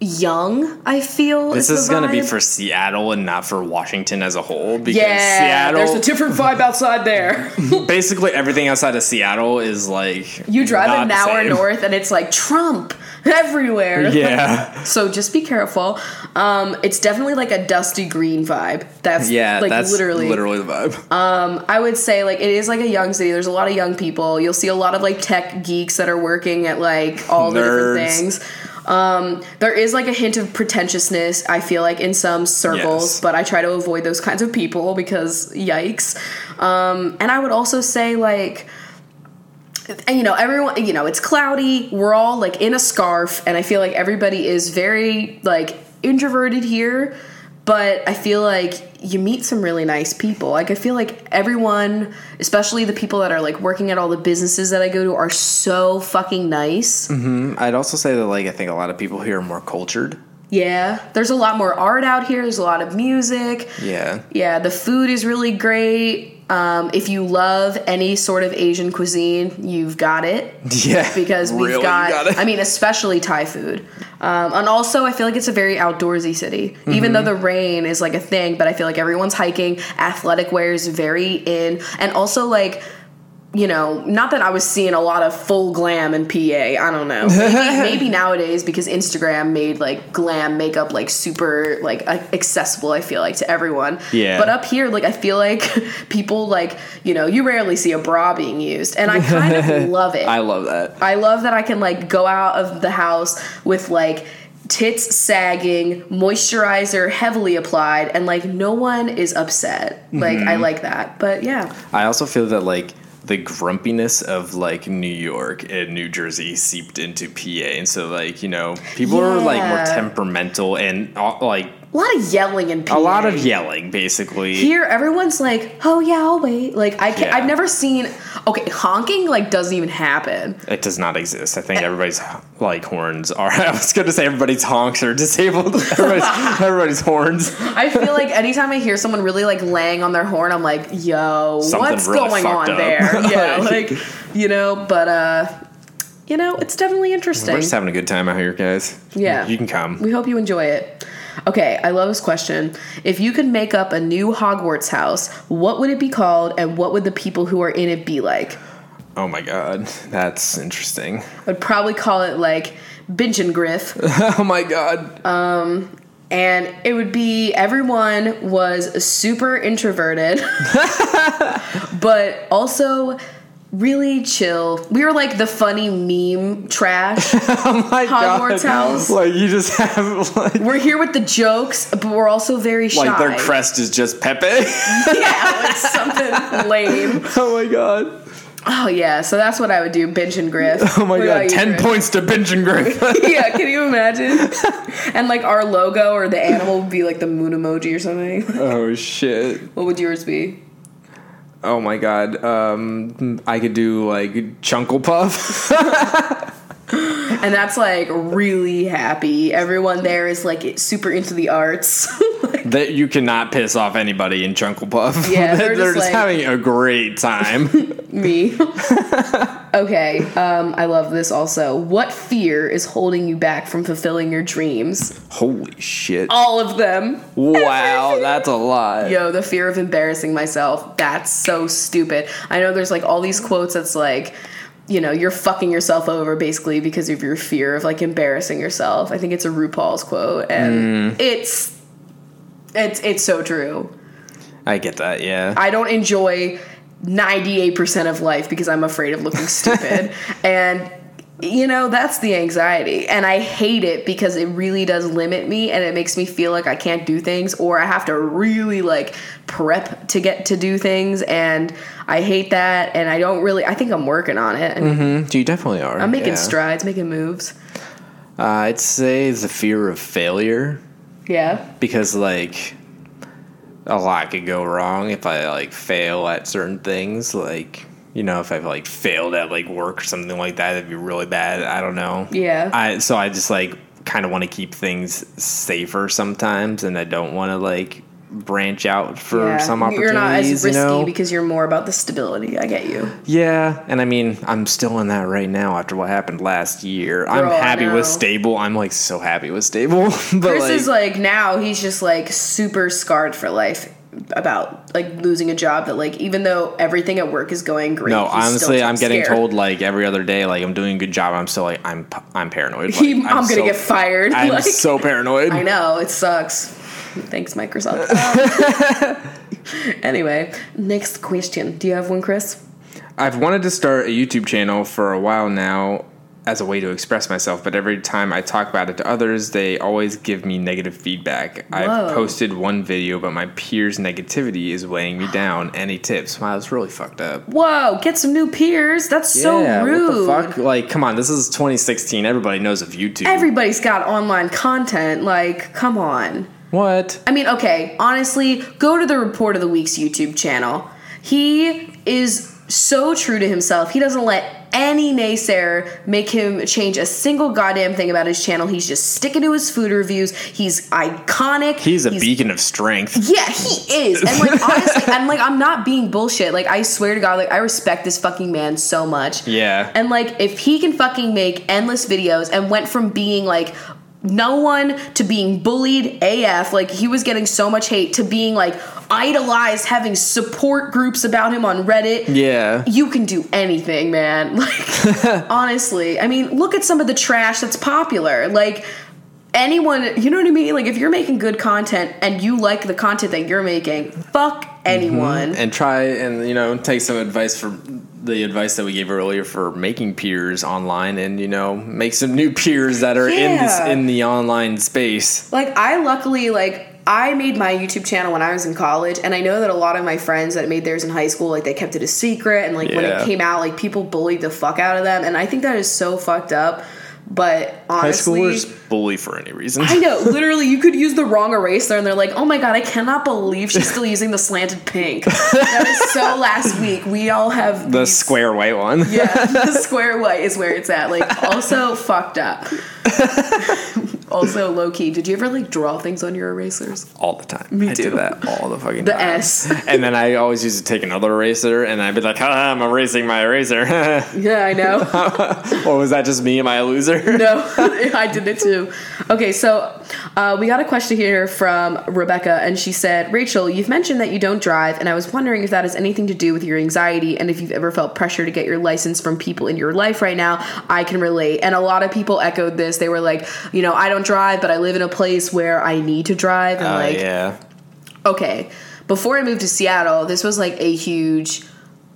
young i feel this is is gonna be for Seattle and not for Washington as a whole because yeah there's a different vibe outside there (laughs) basically everything outside of Seattle is like you drive an hour north and it's like trump (laughs) everywhere Yeah. (laughs) So just be careful. Um, it's definitely like a dusty green vibe. That's Yeah, like that's literally. literally the vibe. I would say like it is like a young city. There's a lot of young people. You'll see a lot of like tech geeks that are working at like all the different things. Um, there is like a hint of pretentiousness. I feel like in some circles, Yes. but I try to avoid those kinds of people because yikes. Um, and I would also say like and, you know everyone you know it's cloudy we're all like in a scarf and i feel like everybody is very like introverted here but i feel like you meet some really nice people like i feel like everyone especially the people that are like working at all the businesses that i go to are so fucking nice Mm-hmm. I'd also say that like I think a lot of people here are more cultured. yeah there's a lot more art out here there's a lot of music Yeah. yeah the food is really great Um, if you love any sort of Asian cuisine, you've got it (laughs) Yeah, because we've really got, got it. I mean, especially Thai food. Um, and also, I feel like it's a very outdoorsy city. Even though Mm-hmm. the rain is like a thing, but I feel like everyone's hiking. Athletic wear is very in, and also like. You know, not that I was seeing a lot of full glam in PA. I don't know. (laughs) Maybe, maybe nowadays because Instagram made like glam makeup like super like accessible. I feel like to everyone. Yeah. But up here, like I feel like (laughs) people like you know you rarely see a bra being used, and I kind of (laughs) love it. I love that. I love that I can like go out of the house with like tits sagging, moisturizer heavily applied, and like no one is upset. Like Mm-hmm. I like that. But yeah. I also feel that like the grumpiness of like New York and New Jersey seeped into PA, and so like you know people are like more temperamental and uh, like A lot of yelling in PA. a lot of yelling, basically. Here, everyone's like, "Oh yeah, I'll wait." Like I can't. Yeah. I've never seen. Okay, honking like doesn't even happen. It does not exist. I think everybody's like horns are. (laughs) I was going to say everybody's honks are disabled. (laughs) everybody's, everybody's horns. I feel like anytime I hear someone really like laying on their horn, I'm like, "Yo, Something what's really going on up. there?" (laughs) Yeah, Like- like you know. But uh, you know, it's definitely interesting. We're just having a good time out here, guys. Yeah. you can come. We hope you enjoy it. Okay, I love this question. If you could make up a new Hogwarts house, what would it be called and what would the people who are in it be like? Oh my god, (laughs) that's interesting. I'd probably call it like Binch and Griff. (laughs) oh my god. Um, and it would be everyone was super introverted, (laughs) but also really chill. We were like the funny meme trash. (laughs) oh my Hogwarts house. Like you just have like. we're here with the jokes, but we're also very shy. Like their crest is just Pepe. (laughs) yeah, like something lame. (laughs) oh my god. Oh yeah, so that's what I would do, bench and griff. Oh my What god. about you, Ten Griff? points to Bench and Griff. yeah, can you imagine? and like our logo or the animal would be like the moon emoji or something. oh shit. What would yours be? Oh my god. Um, I could do like Chunkle Puff. And that's like really happy. Everyone there is like super into the arts. (laughs) Like, that you cannot piss off anybody in Chunkle Puff. Yeah, (laughs) they're they're, just just like- having a great time. (laughs) me. Okay, um, I love this also. What fear is holding you back from fulfilling your dreams? Holy shit! All of them. Wow, (laughs) that's a lot. Yo, the fear of embarrassing myself. That's so stupid. I know there's like all these quotes that's like, you know, you're fucking yourself over basically because of your fear of like embarrassing yourself. I think it's a RuPaul's quote and it's it's it's so true. I get that. Yeah. I don't enjoy 98% of life because I'm afraid of looking stupid. (laughs) and you know, that's the anxiety. And I hate it because it really does limit me and it makes me feel like I can't do things or I have to really like prep to get to do things and I hate that and I don't really I think I'm working on it and you definitely are. I'm making yeah. strides, making moves. Uh, I'd say the fear of failure Yeah. because like a lot could go wrong if I like fail at certain things. Like you know, if I've like failed at like work or something like that, it'd be really bad. I don't know. Yeah. I so I just like kind of want to keep things safer sometimes, and I don't want to like branch out for yeah. some opportunities. You're not as risky you know? because you're more about the stability. I get you. Yeah, and I mean, I'm still in that right now after what happened last year. I'm happy with stable. I'm like so happy with stable. (laughs) but Chris like, is like now he's just like super scarred for life about like losing a job that like even though everything at work is going great. no, he's still honestly, I'm getting scared. told like every other day, like I'm doing a good job. I'm still like I'm I'm paranoid. (laughs) Like, He- I'm, gonna so- get fired. I'm (laughs) like, so paranoid. I know it sucks. Thanks, Microsoft. Um, (laughs) anyway, next question. Do you have one, Chris? I've wanted to start a YouTube channel for a while now as a way to express myself, but every time I talk about it to others, they always give me negative feedback. Whoa. I've posted one video, but my peers' negativity is weighing me down. Any tips? Wow, it's really fucked up. Whoa, get some new peers. That's so rude. What the fuck? Like, come on, this is 2016. Everybody knows of YouTube. Everybody's got online content. Like, come on. What? I mean, okay, honestly, go to the Report of the Week's YouTube channel. He is so true to himself. He doesn't let any naysayer make him change a single goddamn thing about his channel. He's just sticking to his food reviews. He's iconic. He's a beacon of strength. Yeah, he is. And like (laughs) honestly, and like I'm not being bullshit. Like I swear to God, like I respect this fucking man so much. Yeah. And like if he can fucking make endless videos and went from being like no one to being bullied AF, like he was getting so much hate to being like idolized, having support groups about him on Reddit. yeah. You can do anything, man. (laughs) Like (laughs) honestly, I mean, look at some of the trash that's popular. Like anyone, you know what I mean? Like if you're making good content and you like the content that you're making, fuck mm-hmm. anyone. and try and you know take some advice from the advice that we gave earlier for making peers online and you know make some new peers that are in this in the online space Like I luckily like I made my YouTube channel when I was in college, and I know that a lot of my friends that made theirs in high school, like they kept it a secret, and like when it came out, like people bullied the fuck out of them, and I think that is so fucked up. But honestly, high schoolers bully for any reason I know, (laughs) literally, you could use the wrong eraser, and they're like, "Oh my god, I cannot believe she's still using the slanted pink." That is so (laughs) last week. We all have the these- square white one Yeah, the square white is where it's at. Like, also fucked up. (laughs) also low key. Did you ever like draw things on your erasers? all the time Me I too. do that all the fucking The time S. (laughs) and then I always used to take another eraser and I'd be like ah, I'm erasing my eraser (laughs) Yeah, I know. (laughs) or was that just me am I a loser No, I did it too. Okay, so uh, we got a question here from Rebecca, and she said, Rachel, you've mentioned that you don't drive, and I was wondering if that has anything to do with your anxiety and if you've ever felt pressure to get your license from people in your life right now. I can relate. And a lot of people echoed this. They were like, you know, I don't drive, but I live in a place where I need to drive. And Oh, like, yeah okay, before I moved to Seattle, this was like a huge,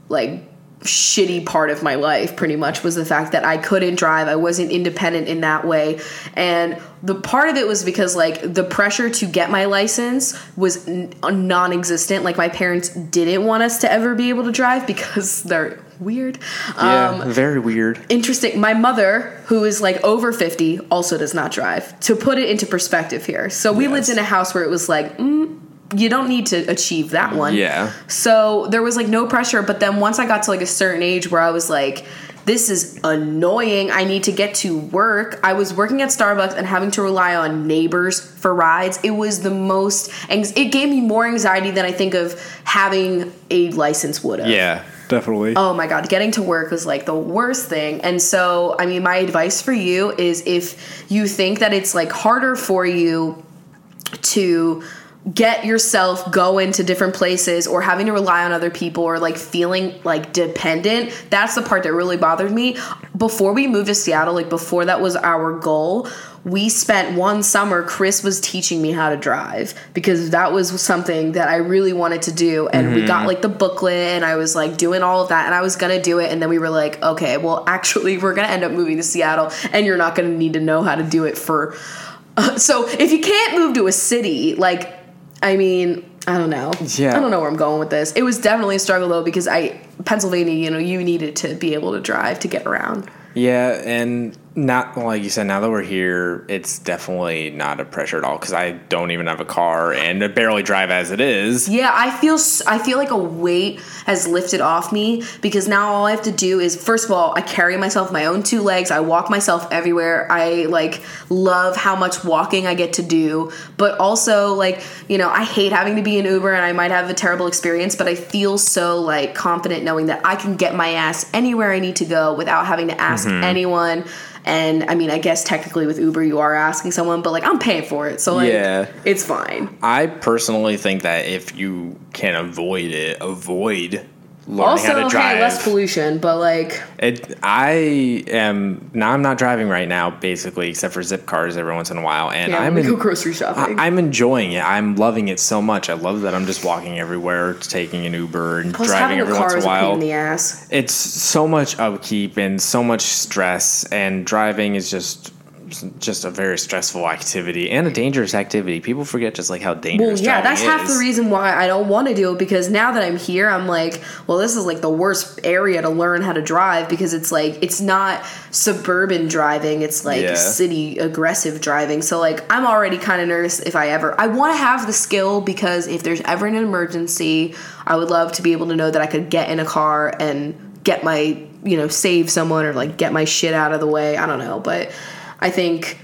like, shitty part of my life pretty much was the fact that I couldn't drive. I wasn't independent in that way. And the part of it was because like the pressure to get my license was n- non-existent. Like my parents didn't want us to ever be able to drive because (laughs) they're weird. yeah Um very weird interesting. My mother, who is like over 50, also does not drive. To put it into perspective here. So we lived in a house where it was like, mm, you don't need to achieve that one. Yeah. So there was like no pressure. But then once I got to like a certain age where I was like, this is annoying. I need to get to work. I was working at Starbucks and having to rely on neighbors for rides. It was the most, it gave me more anxiety than I think of having a license would have. yeah definitely Oh my god, getting to work was like the worst thing. And so, I mean, my advice for you is if you think that it's like harder for you to get yourself going to different places or having to rely on other people or like feeling like dependent that's the part that really bothered me. Before we moved to seattle like before that was our goal we spent one summer chris was teaching me how to drive because that was something that i really wanted to do and we got mm-hmm. like the booklet and i was like doing all of that and i was gonna do it and then we were like okay well actually we're gonna end up moving to seattle and you're not gonna need to know how to do it for (laughs) so if you can't move to a city, like, I mean, I don't know. Yeah. I don't know where I'm going with this. It was definitely a struggle though because I Pennsylvania, you know, you needed to be able to drive to get around. Yeah, and not like you said. Now that we're here, it's definitely not a pressure at all because I don't even have a car and I barely drive as it is. Yeah, I feel I feel like a weight has lifted off me because now all I have to do is first of all, I carry myself my own two legs. I walk myself everywhere. I like love how much walking I get to do, but also like, you know, I hate having to be in Uber and I might have a terrible experience, but I feel so like confident knowing that I can get my ass anywhere I need to go without having to ask mm-hmm. anyone. And I mean, I guess technically with Uber you are asking someone, but like I'm paying for it. So like Yeah. it's fine. I personally think that if you can avoid it, avoid learning Also, how to hey, less pollution, but like It, I am now. I'm not driving right now, basically, except for Zipcars every once in a while, and Yeah, I'm in, go grocery shopping. I, am enjoying it. I'm loving it so much. I love that I'm just walking everywhere, taking an Uber and Plus, driving every once in a a while. in the ass. it's so much upkeep and so much stress, and driving is just just a very stressful activity and a dangerous activity. People forget just like how dangerous. Well, yeah, that's half the reason why I don't want to do it because now that I'm here, I'm like, well, this is like the worst area to learn how to drive because it's like it's not suburban driving, it's like Yeah. city aggressive driving. So like I'm already kind of nervous if I ever I want to have the skill because if there's ever an emergency, I would love to be able to know that I could get in a car and get my, you know, save someone or like get my shit out of the way. I don't know, but I think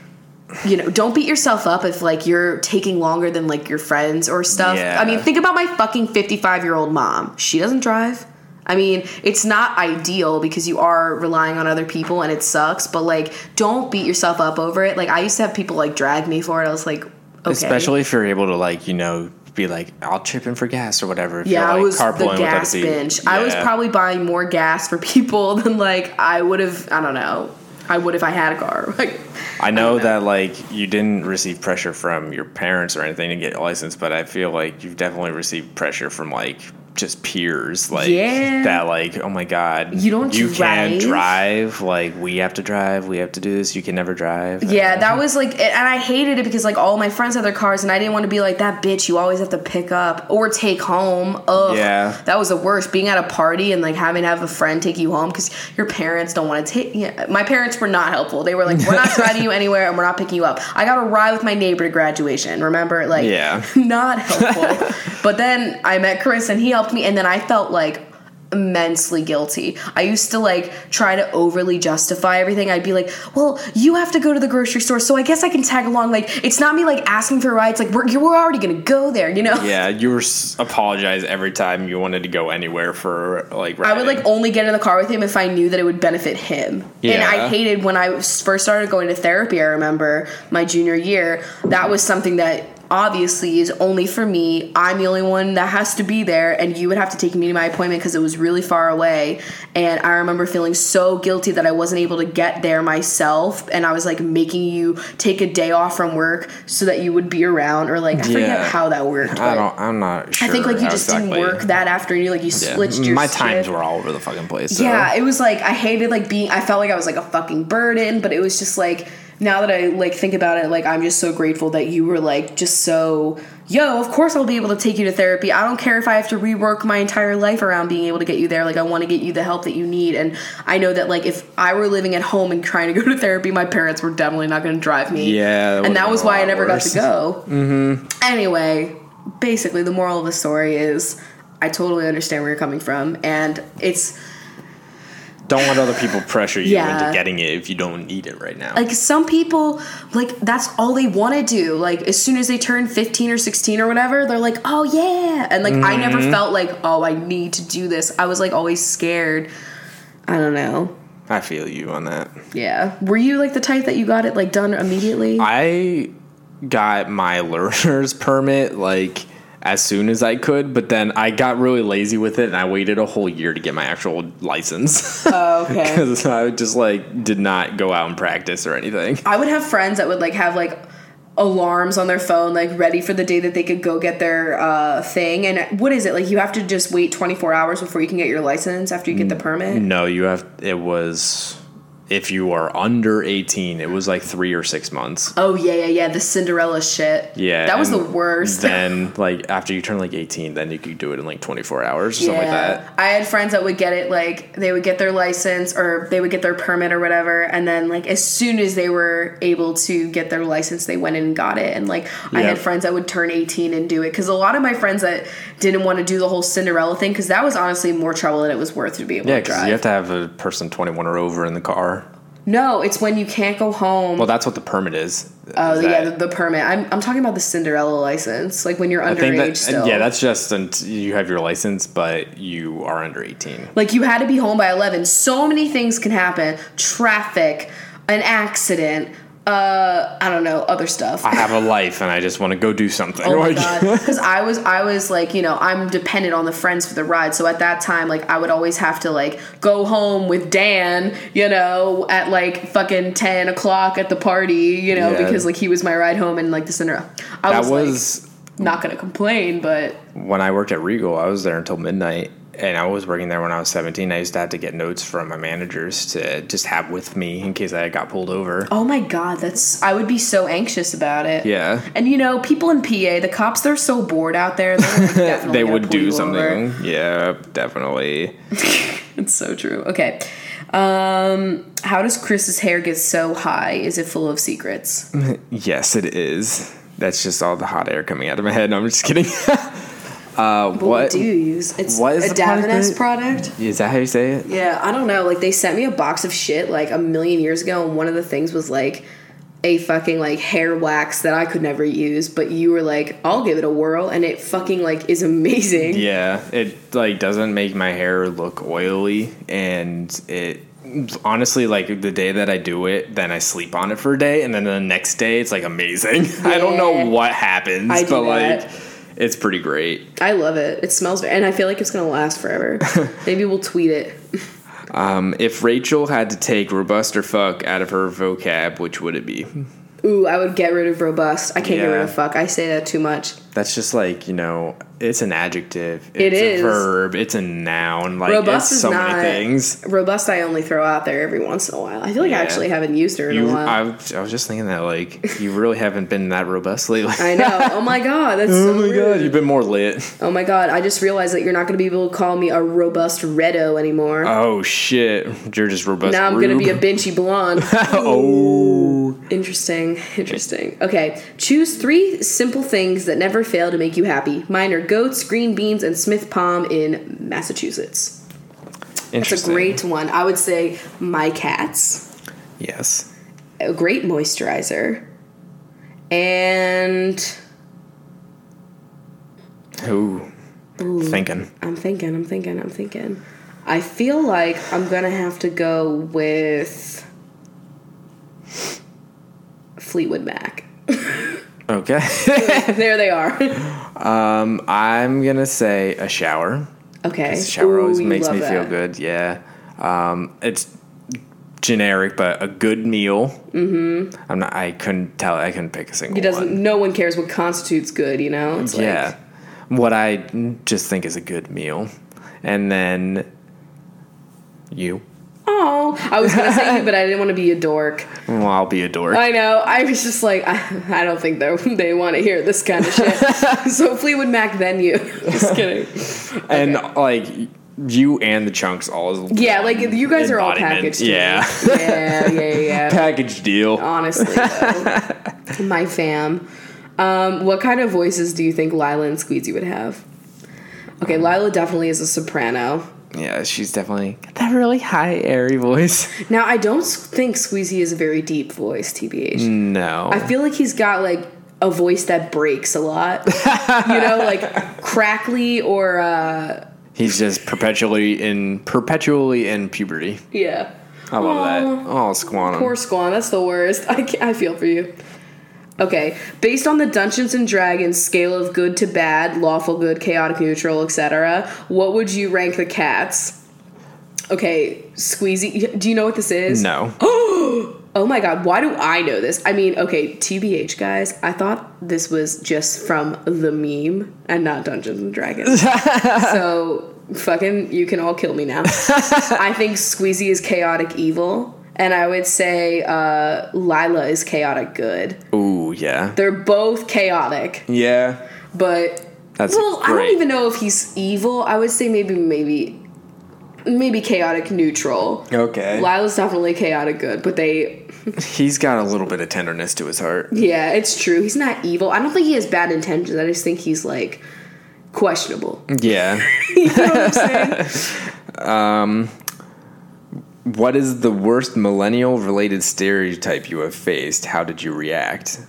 you know, don't beat yourself up if like you're taking longer than like your friends or stuff. Yeah. I mean, think about my fucking 55 year old mom. She doesn't drive. I mean, it's not ideal because you are relying on other people and it sucks, but like, don't beat yourself up over it. Like, I used to have people like drag me for it. I was like, okay. Especially if you're able to like, you know, be like, I'll chip in for gas or whatever. If Yeah, you're, like, I was the gas people. binge. I was probably buying more gas for (laughs) people than like I would have. I don't know. I would if I had a car. (laughs) Like, I know don't know. that like you didn't receive pressure from your parents or anything to get a license, but I feel like you've definitely received pressure from like just peers, like Yeah. that. Like, oh my god, You don't you can't drive? drive. Like, we have to drive. We have to do this. You can never drive. yeah, that uh-huh. was like, and I hated it because like all my friends had their cars, and I didn't want to be like that bitch. You always have to pick up or take home. Ugh, Yeah. that was the worst. Being at a party and like having to have a friend take you home because your parents don't want to take. Yeah, my parents were not helpful. They were like, we're not (laughs) driving you anywhere, and we're not picking you up. I got a ride with my neighbor to graduation. Remember, like, Yeah. (laughs) not helpful. (laughs) but then I met Chris and he helped me, and then I felt like immensely guilty. I used to like try to overly justify everything. I'd be like, "Well, you have to go to the grocery store, so I guess I can tag along." Like, it's not me like asking for rides. Like, we're you're already gonna go there, you know? Yeah, you were s- apologize every time you wanted to go anywhere for like. I would like only get in the car with him if I knew that it would benefit him. Yeah. And I hated when I first started going to therapy. I remember my junior year. That was something that obviously is only for me. I'm the only one that has to be there, and you would have to take me to my appointment because it was really far away. And I remember feeling so guilty that I wasn't able to get there myself, and I was like making you take a day off from work so that you would be around, or like I forget how that worked. I don't. I'm not sure. I think like you just exactly- didn't work that afternoon. Like you Yeah. switched mm, your My times shift. were all over the fucking place. So. Yeah, it was like I hated like being. I felt like I was like a fucking burden, but it was just like now that I like think about it, like I'm just so grateful that you were like just so. Yo, of course I'll be able to take you to therapy. I don't care if I have to rework my entire life around being able to get you there. Like I want to get you the help that you need, and I know that like if I were living at home and trying to go (laughs) to therapy, my parents were definitely not going to drive me. Yeah, that and that was why I never got to go. (laughs) Mm-hmm. Anyway, basically the moral of the story is I totally understand where you're coming from, and it's Don't let other people pressure you Yeah. into getting it if you don't need it right now. like some people like that's all they want to do. Like as soon as they turn 15 or 16 or whatever they're like oh yeah. And like i never mm-hmm. felt like oh i need to do this. I was like always scared. I don't know. I feel you on that. yeah. Were you like the type that you got it like done immediately? I got my (laughs) learner's permit like as soon as I could, but then I got really lazy with it and I waited a whole year to get my actual license. oh okay (laughs) Because I just like did not go out and practice or anything. i would have friends that would like have like alarms on their phone like ready for the day that they could go get their uh thing and what is it like you have to just wait 24 hours before you can get your license after you get the permit No, you have. It was if you are under eighteen, it was like three or six months. oh yeah yeah yeah the cinderella shit Yeah, that was the worst Then, like after you turn like eighteen, then you could do it in like twenty four hours or something like that. I had friends that would get it like they would get their license or they would get their permit or whatever, and then like as soon as they were able to get their license, they went in and got it. And like I Yeah. had friends that would turn eighteen and do it because a lot of my friends that didn't want to do the whole Cinderella thing because that was honestly more trouble than it was worth to be able Yeah, to drive. you have to have a person twenty one or over in the car. No, it's when you can't go home. Well, that's what the permit is. oh Is yeah, the, the permit. I'm I'm talking about the Cinderella license, like when you're underage that, still. yeah, that's just you have your license, but you are under 18. Like you had to be home by 11. So many things can happen. Traffic, an accident, uh I don't know, other stuff. I have a life and I just want to go do something. (laughs) Oh my god! Because I was, I was like, you know, I'm dependent on the friends for the ride. So at that time, like, I would always have to like go home with Dan, you know, at like fucking ten o'clock at the party, you know, Yeah. because like he was my ride home and like the Cinderella. I that was, was like, not gonna complain, but when I worked at Regal, I was there until midnight. And I was working there when I was 17. I used to have to get notes from my managers to just have with me in case I got pulled over. oh my god, that's I would be so anxious about it. Yeah. And you know, people in PA, the cops, they're so bored out there. Like, (laughs) definitely They would do something. over. Yeah, definitely. (laughs) It's so true. Okay. Um, how does Chris's hair get so high? Is it full of secrets? (laughs) Yes, it is. That's just all the hot air coming out of my head. No, I'm just kidding. Uh, What, do you use? It's what is a the product product. is that how you say it? Yeah, I don't know. Like they sent me a box of shit like a million years ago, and one of the things was like a fucking like hair wax that I could never use, but you were like, I'll give it a whirl, and it fucking like is amazing. Yeah, it like doesn't make my hair look oily, and it honestly like the day that I do it, then I sleep on it for a day, and then the next day it's like amazing. (laughs) I don't know what happens, do but like that. It's pretty great. I love it. It smells, and I feel like it's gonna last forever. (laughs) Maybe we'll tweet it. Um, if Rachel had to take robust or fuck out of her vocab, which would it be? Ooh, I would get rid of robust. I can't get rid of fuck. I say that too much. That's just like you know, it's an adjective. It It's a verb. It's a noun. Like Robust it's is so not many things. robust. I only throw out there every once in a while. I feel like I actually haven't used her in You, a while. I, I was just thinking that like you really haven't been that robust lately. I know. (laughs) Oh my god, that's oh so oh my rude. god, you've been more lit. Oh my god, I just realized that you're not going to be able to call me a robust redo anymore. Oh shit, you're just robust. now I'm going to be a benchy blonde. (laughs) oh. Interesting. Interesting. Okay. Choose three simple things that never fail to make you happy. Mine are goats, green beans, and Smith Palm in Massachusetts. That's a great one. I would say my cats, Yes. a great moisturizer, and Ooh. Thinking. I'm thinking, I'm thinking, I'm thinking. I feel like I'm gonna have to go with Fleetwood Mac. Okay. there they are. (laughs) um, I'm gonna say a shower. Okay. Shower always Ooh, you makes me feel good. Yeah. Um, it's generic, but a good meal. Mm-hmm. I'm not. I couldn't tell. I couldn't pick a single He doesn't. one. No one cares what constitutes good. You know. It's like, yeah. What I just think is a good meal, and then you. Oh, I was gonna say you, but I didn't want to be a dork. (laughs) Well, I'll be a dork. I know. I was just like, I, (laughs) I don't think they they want to hear this kind of shit. (laughs) so Fleetwood Mac, then you. just kidding. and okay. like you and the chunks all. Yeah, like you guys are all packaged. Yeah. Yeah, yeah, yeah. yeah. Package deal. Honestly, though, my fam. Um, what kind of voices do you think Lila and Squeezy would have? Okay, Lila definitely is a soprano. Yeah, she's definitely got that really high, airy voice. (laughs) Now, I don't think Squeezy is a very deep voice, TBH. No. I feel like he's got like a voice that breaks a lot. you know, like crackly or uh He's just perpetually in perpetually in puberty. yeah. I love Aw. that. Oh, Squanum. Poor Squan, that's the worst. I, I feel for you. Okay, based on the Dungeons and Dragons scale of good to bad, lawful good, chaotic neutral, etc., what would you rank the cats? Okay, Squeezy, do you know what this is? No. (gasps) Oh my god, why do I know this? I mean, okay, TBH guys, I thought this was just from the meme and not Dungeons and Dragons. (laughs) so, fucking, you can all kill me now. (laughs) I think Squeezy is chaotic evil, and I would say uh, Lila is chaotic good. Ooh, yeah. They're both chaotic, Yeah. but That's well, I don't even know if he's evil. I would say maybe, maybe, maybe chaotic neutral. Okay. Lila's definitely chaotic good, but they (laughs) He's got a little bit of tenderness to his heart. Yeah, it's true. He's not evil. I don't think he has bad intentions. I just think he's like questionable. Yeah. (laughs) you know what I'm saying? (laughs) what is the worst millennial related stereotype you have faced? How did you react?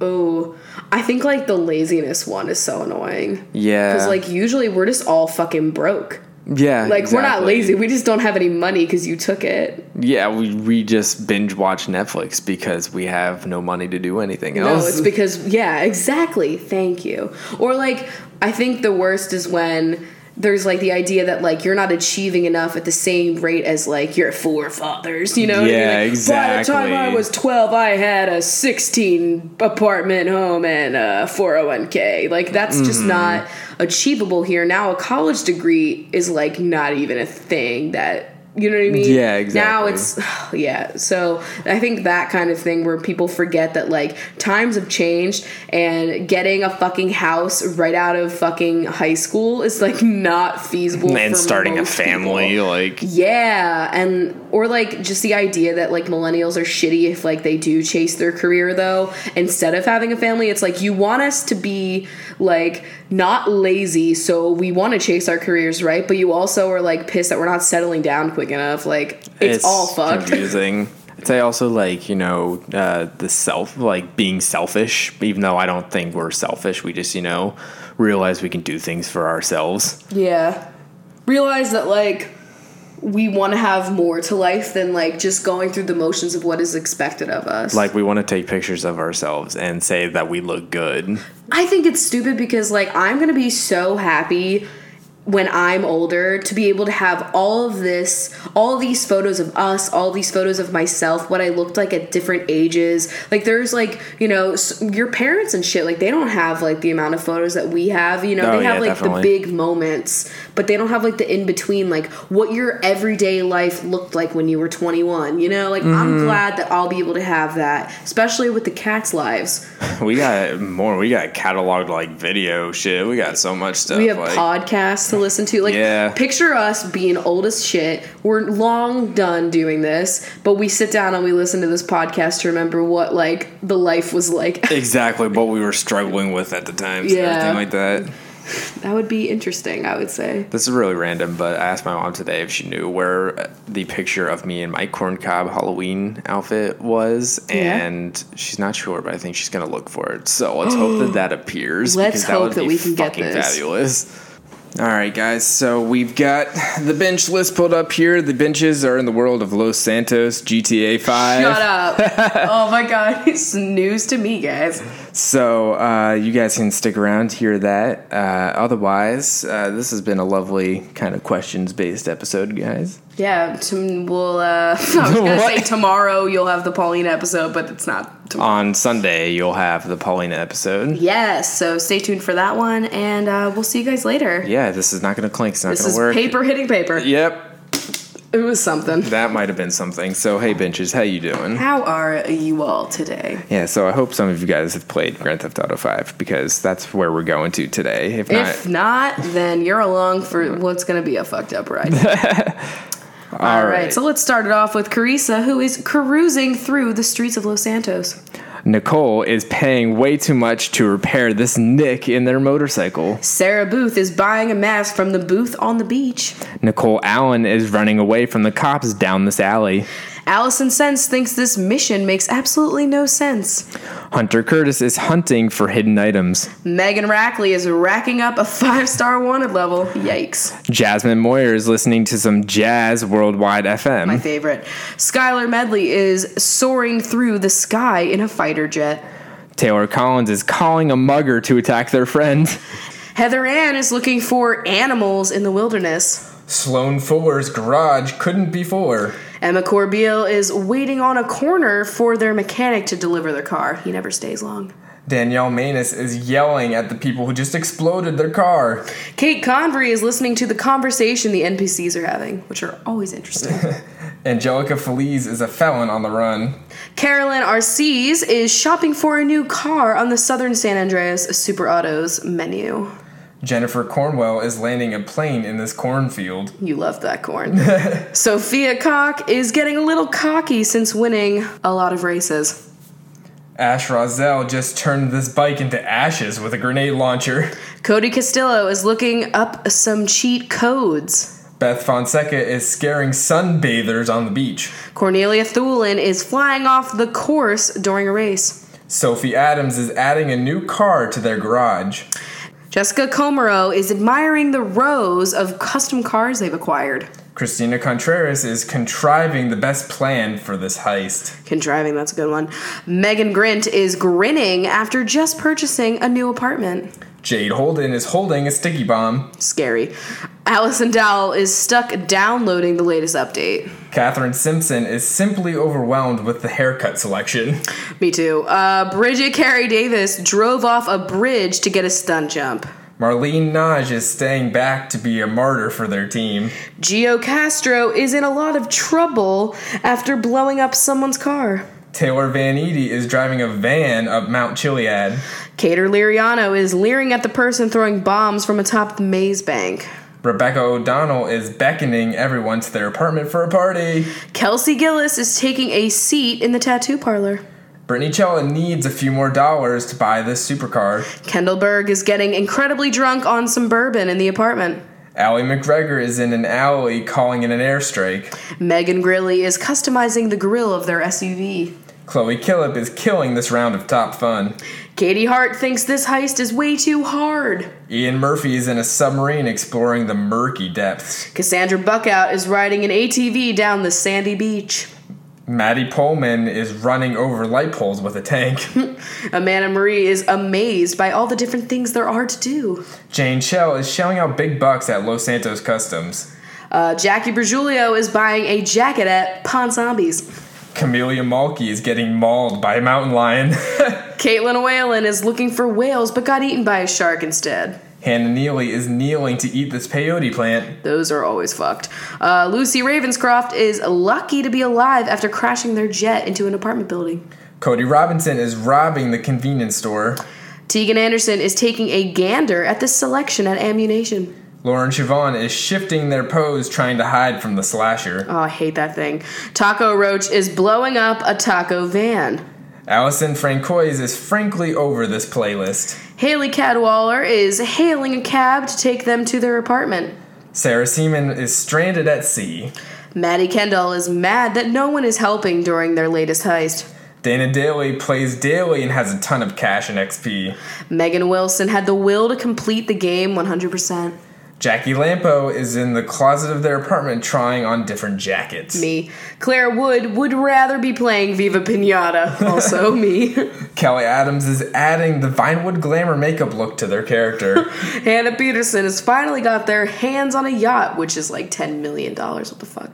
Oh, I think like the laziness one is so annoying. Yeah. Because like usually we're just all fucking broke. yeah. Like we're not lazy. We just don't have any money because you took it. Yeah, we, we just binge watch Netflix because we have no money to do anything else. No, it's because yeah, exactly. Thank you. Or like I think the worst is when there's like the idea that like you're not achieving enough at the same rate as like your forefathers, you know? what I mean? Yeah, Like, By the time I was 12, I had a 16 apartment home and a 401k. Like that's just Mm-hmm. not achievable here. Now a college degree is like not even a thing that you know what I mean? Yeah, exactly. Now it's (sighs) yeah so i think that kind of thing where people forget that like times have changed and getting a fucking house right out of fucking high school is like not feasible and starting a family, people. like yeah and or like just the idea that like millennials are shitty if like they do chase their career though instead of having a family it's like you want us to be like not lazy so we want to chase our careers right but you also are like pissed that we're not settling down quick enough like it's, all fucked confusing. I'd say also like you know uh, the self like being selfish. Even though I don't think we're selfish, we just you know realize we can do things for ourselves. Yeah. Realize that like we want to have more to life than like just going through the motions of what is expected of us. Like we want to take pictures of ourselves and say that we look good. I think it's stupid because like I'm gonna be so happy when I'm older to be able to have all of this, all these photos of us, all these photos of myself, what I looked like at different ages. Like there's like you know your parents and shit. Like they don't have like the amount of photos that we have. You know Oh, they have yeah, like definitely. the big moments, but they don't have like the in between. Like what your everyday life looked like when you were 21. You know, like I'm Mm-hmm. glad that I'll be able to have that, especially with the cats' lives. (laughs) We got more. We got cataloged like video shit. We got so much stuff. We have like, podcasts to listen to. Like, Yeah. picture us being old as shit. We're long done doing this, but we sit down and we listen to this podcast to remember what like the life was like. (laughs) exactly what we were struggling with at the time. So Yeah. everything like that. that would be interesting, I would say. This is really random, but I asked my mom today if she knew where the picture of me in my corn cob Halloween outfit was, Yeah. and she's not sure, but I think she's gonna look for it. So let's hope that (gasps) that appears. Let's because that hope that be we can get this. Fabulous. All right, guys. So we've got the bench list pulled up here. The benches are in the world of Los Santos, GTA Five. Shut up. (laughs) oh my god, it's news to me, guys. So uh, you guys can stick around, hear that. Uh, otherwise, uh, this has been a lovely kind of questions-based episode, guys. Yeah, to, we'll, uh, (laughs) I was gonna (laughs) say tomorrow you'll have the Pauline episode, but it's not tomorrow. On Sunday, you'll have the Paulina episode. Yes, so stay tuned for that one, and uh, we'll see you guys later. Yeah, this is not going to clink. It's not This to work. paper hitting paper. Yep, It was something. that might have been something. So, hey, benches, how you doing? How are you all today? Yeah, so I hope some of you guys have played Grand Theft Auto 5 because that's where we're going to today. If not, If not, then you're along for what's going to be a fucked up ride. (laughs) All right. so let's start it off with Carissa, who is cruising through the streets of Los Santos. Nicole is paying way too much to repair this nick in their motorcycle. Sarah Booth is buying a mask from the booth on the beach. Nicole Allen is running away from the cops down this alley. Allison Sense thinks this mission makes absolutely no sense. Hunter Curtis is hunting for hidden items. Megan Rackley is racking up a five star wanted level. Yikes. Jasmine Moyer is listening to some jazz worldwide FM. My favorite. Skylar Medley is soaring through the sky in a fighter jet. Taylor Collins is calling a mugger to attack their friend. Heather Ann is looking for animals in the wilderness. Sloan Fuller's garage couldn't be fuller. Emma Corbeil is waiting on a corner for their mechanic to deliver their car. He never stays long. Danielle Manus is yelling at the people who just exploded their car. Kate Convery is listening to the conversation the NPCs are having, which are always interesting. (laughs) Angelica Feliz is a felon on the run. Carolyn Arcees is shopping for a new car on the Southern San Andreas Super Autos menu. Jennifer Cornwell is landing a plane in this cornfield. You love that corn. (laughs) Sophia Cock is getting a little cocky since winning a lot of races. Ash Rozelle just turned this bike into ashes with a grenade launcher. Cody Castillo is looking up some cheat codes. Beth Fonseca is scaring sunbathers on the beach. Cornelia Thulin is flying off the course during a race. Sophie Adams is adding a new car to their garage. Jessica Comero is admiring the rows of custom cars they've acquired. Christina Contreras is contriving the best plan for this heist. Contriving, that's a good one. Megan Grint is grinning after just purchasing a new apartment. Jade Holden is holding a sticky bomb. Scary. Allison Dowell is stuck downloading the latest update. Catherine Simpson is simply overwhelmed with the haircut selection. Me too. Uh, Bridget Carey Davis drove off a bridge to get a stunt jump. Marlene Naj is staying back to be a martyr for their team. Gio Castro is in a lot of trouble after blowing up someone's car. Taylor Van Eady is driving a van up Mount Chiliad. Cater Liriano is leering at the person throwing bombs from atop the maze bank. Rebecca O'Donnell is beckoning everyone to their apartment for a party. Kelsey Gillis is taking a seat in the tattoo parlor. Brittany Chella needs a few more dollars to buy this supercar. Kendall Berg is getting incredibly drunk on some bourbon in the apartment. Allie McGregor is in an alley calling in an airstrike. Megan Grilly is customizing the grill of their SUV. Chloe Killip is killing this round of top fun. Katie Hart thinks this heist is way too hard. Ian Murphy is in a submarine exploring the murky depths. Cassandra Buckout is riding an ATV down the sandy beach. Maddie Pullman is running over light poles with a tank. (laughs) Amanda Marie is amazed by all the different things there are to do. Jane Shell is shelling out big bucks at Los Santos Customs. Uh, Jackie Bergiulio is buying a jacket at Ponsonbys. Camellia Malky is getting mauled by a mountain lion. (laughs) Caitlin Whalen is looking for whales but got eaten by a shark instead. Hannah Neely is kneeling to eat this peyote plant. Those are always fucked. Uh, Lucy Ravenscroft is lucky to be alive after crashing their jet into an apartment building. Cody Robinson is robbing the convenience store. Tegan Anderson is taking a gander at the selection at Ammunition. Lauren Siobhan is shifting their pose trying to hide from the slasher. Oh, I hate that thing. Taco Roach is blowing up a taco van. Allison Francois is frankly over this playlist. Haley Cadwaller is hailing a cab to take them to their apartment. Sarah Seaman is stranded at sea. Maddie Kendall is mad that no one is helping during their latest heist. Dana Daly plays daily and has a ton of cash and XP. Megan Wilson had the will to complete the game 100%. Jackie Lampo is in the closet of their apartment trying on different jackets. Me. Claire Wood would rather be playing Viva Pinata. Also (laughs) me. Kelly Adams is adding the Vinewood glamour makeup look to their character. (laughs) Hannah Peterson has finally got their hands on a yacht, which is like $10 million. What the fuck?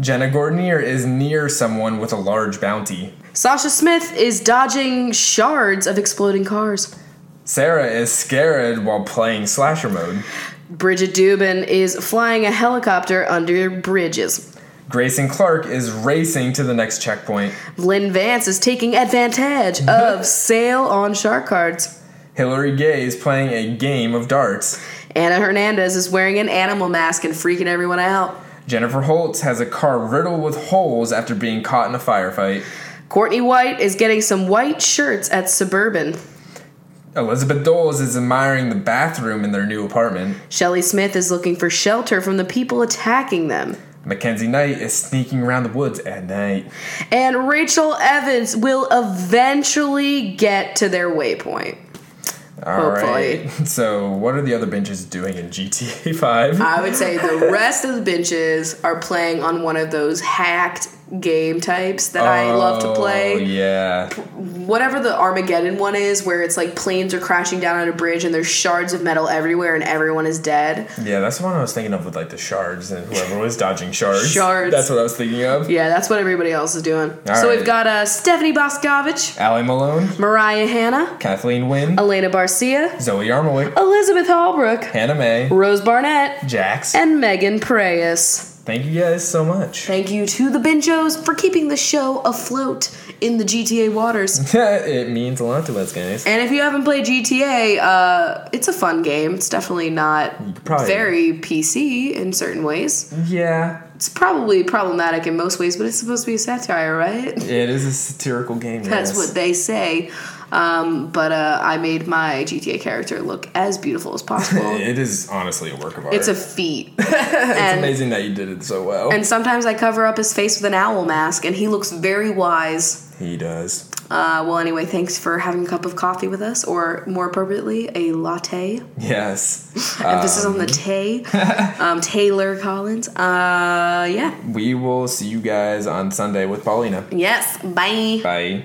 Jenna Gordonier is near someone with a large bounty. Sasha Smith is dodging shards of exploding cars. Sarah is scared while playing slasher mode. Bridget Dubin is flying a helicopter under bridges. Grayson Clark is racing to the next checkpoint. Lynn Vance is taking advantage (laughs) of sale on shark cards. Hillary Gay is playing a game of darts. Anna Hernandez is wearing an animal mask and freaking everyone out. Jennifer Holtz has a car riddled with holes after being caught in a firefight. Courtney White is getting some white shirts at Suburban. Elizabeth Doles is admiring the bathroom in their new apartment. Shelley Smith is looking for shelter from the people attacking them. Mackenzie Knight is sneaking around the woods at night. And Rachel Evans will eventually get to their waypoint. All Hopefully. right. (laughs) So, what are the other benches doing in GTA 5? I would say the rest of the benches are playing on one of those hacked game types that I love to Oh, play. yeah. Whatever the Armageddon one is, where it's like planes are crashing down on a bridge and there's shards of metal everywhere and everyone is dead. Yeah, that's the one I was thinking of with like the shards and whoever was dodging shards. Shards. That's what I was thinking of. Yeah, that's what everybody else is doing. All so right. we've got uh, Stephanie Boscovich, Allie Malone, Mariah Hanna, Kathleen Wynn, Elena Barcia, Zoe Yarmowick, Elizabeth Hallbrook, Hannah May, Rose Barnett, Jax. and Megan Preyes. Thank you guys so much. Thank you to the Benjos for keeping the show afloat in the GTA waters. (laughs) it means a lot to us, guys. And if you haven't played GTA, uh, it's a fun game. It's definitely not probably- very PC in certain ways. Yeah, It's probably problematic in most ways, but it's supposed to be a satire, right? it is a satirical game. That's yes. what they say. Um, but uh, I made my GTA character look as beautiful as possible. (laughs) It is honestly a work of art. it's a feat. (laughs) it's and, amazing that you did it so well. and sometimes I cover up his face with an owl mask, and he looks very wise. he does. Uh, well, anyway, thanks for having a cup of coffee with us, or more appropriately, a latte. Yes. (laughs) Emphasis on the tay. um, Taylor Collins. Uh, yeah. we will see you guys on Sunday with Paulina. Yes. Bye. Bye.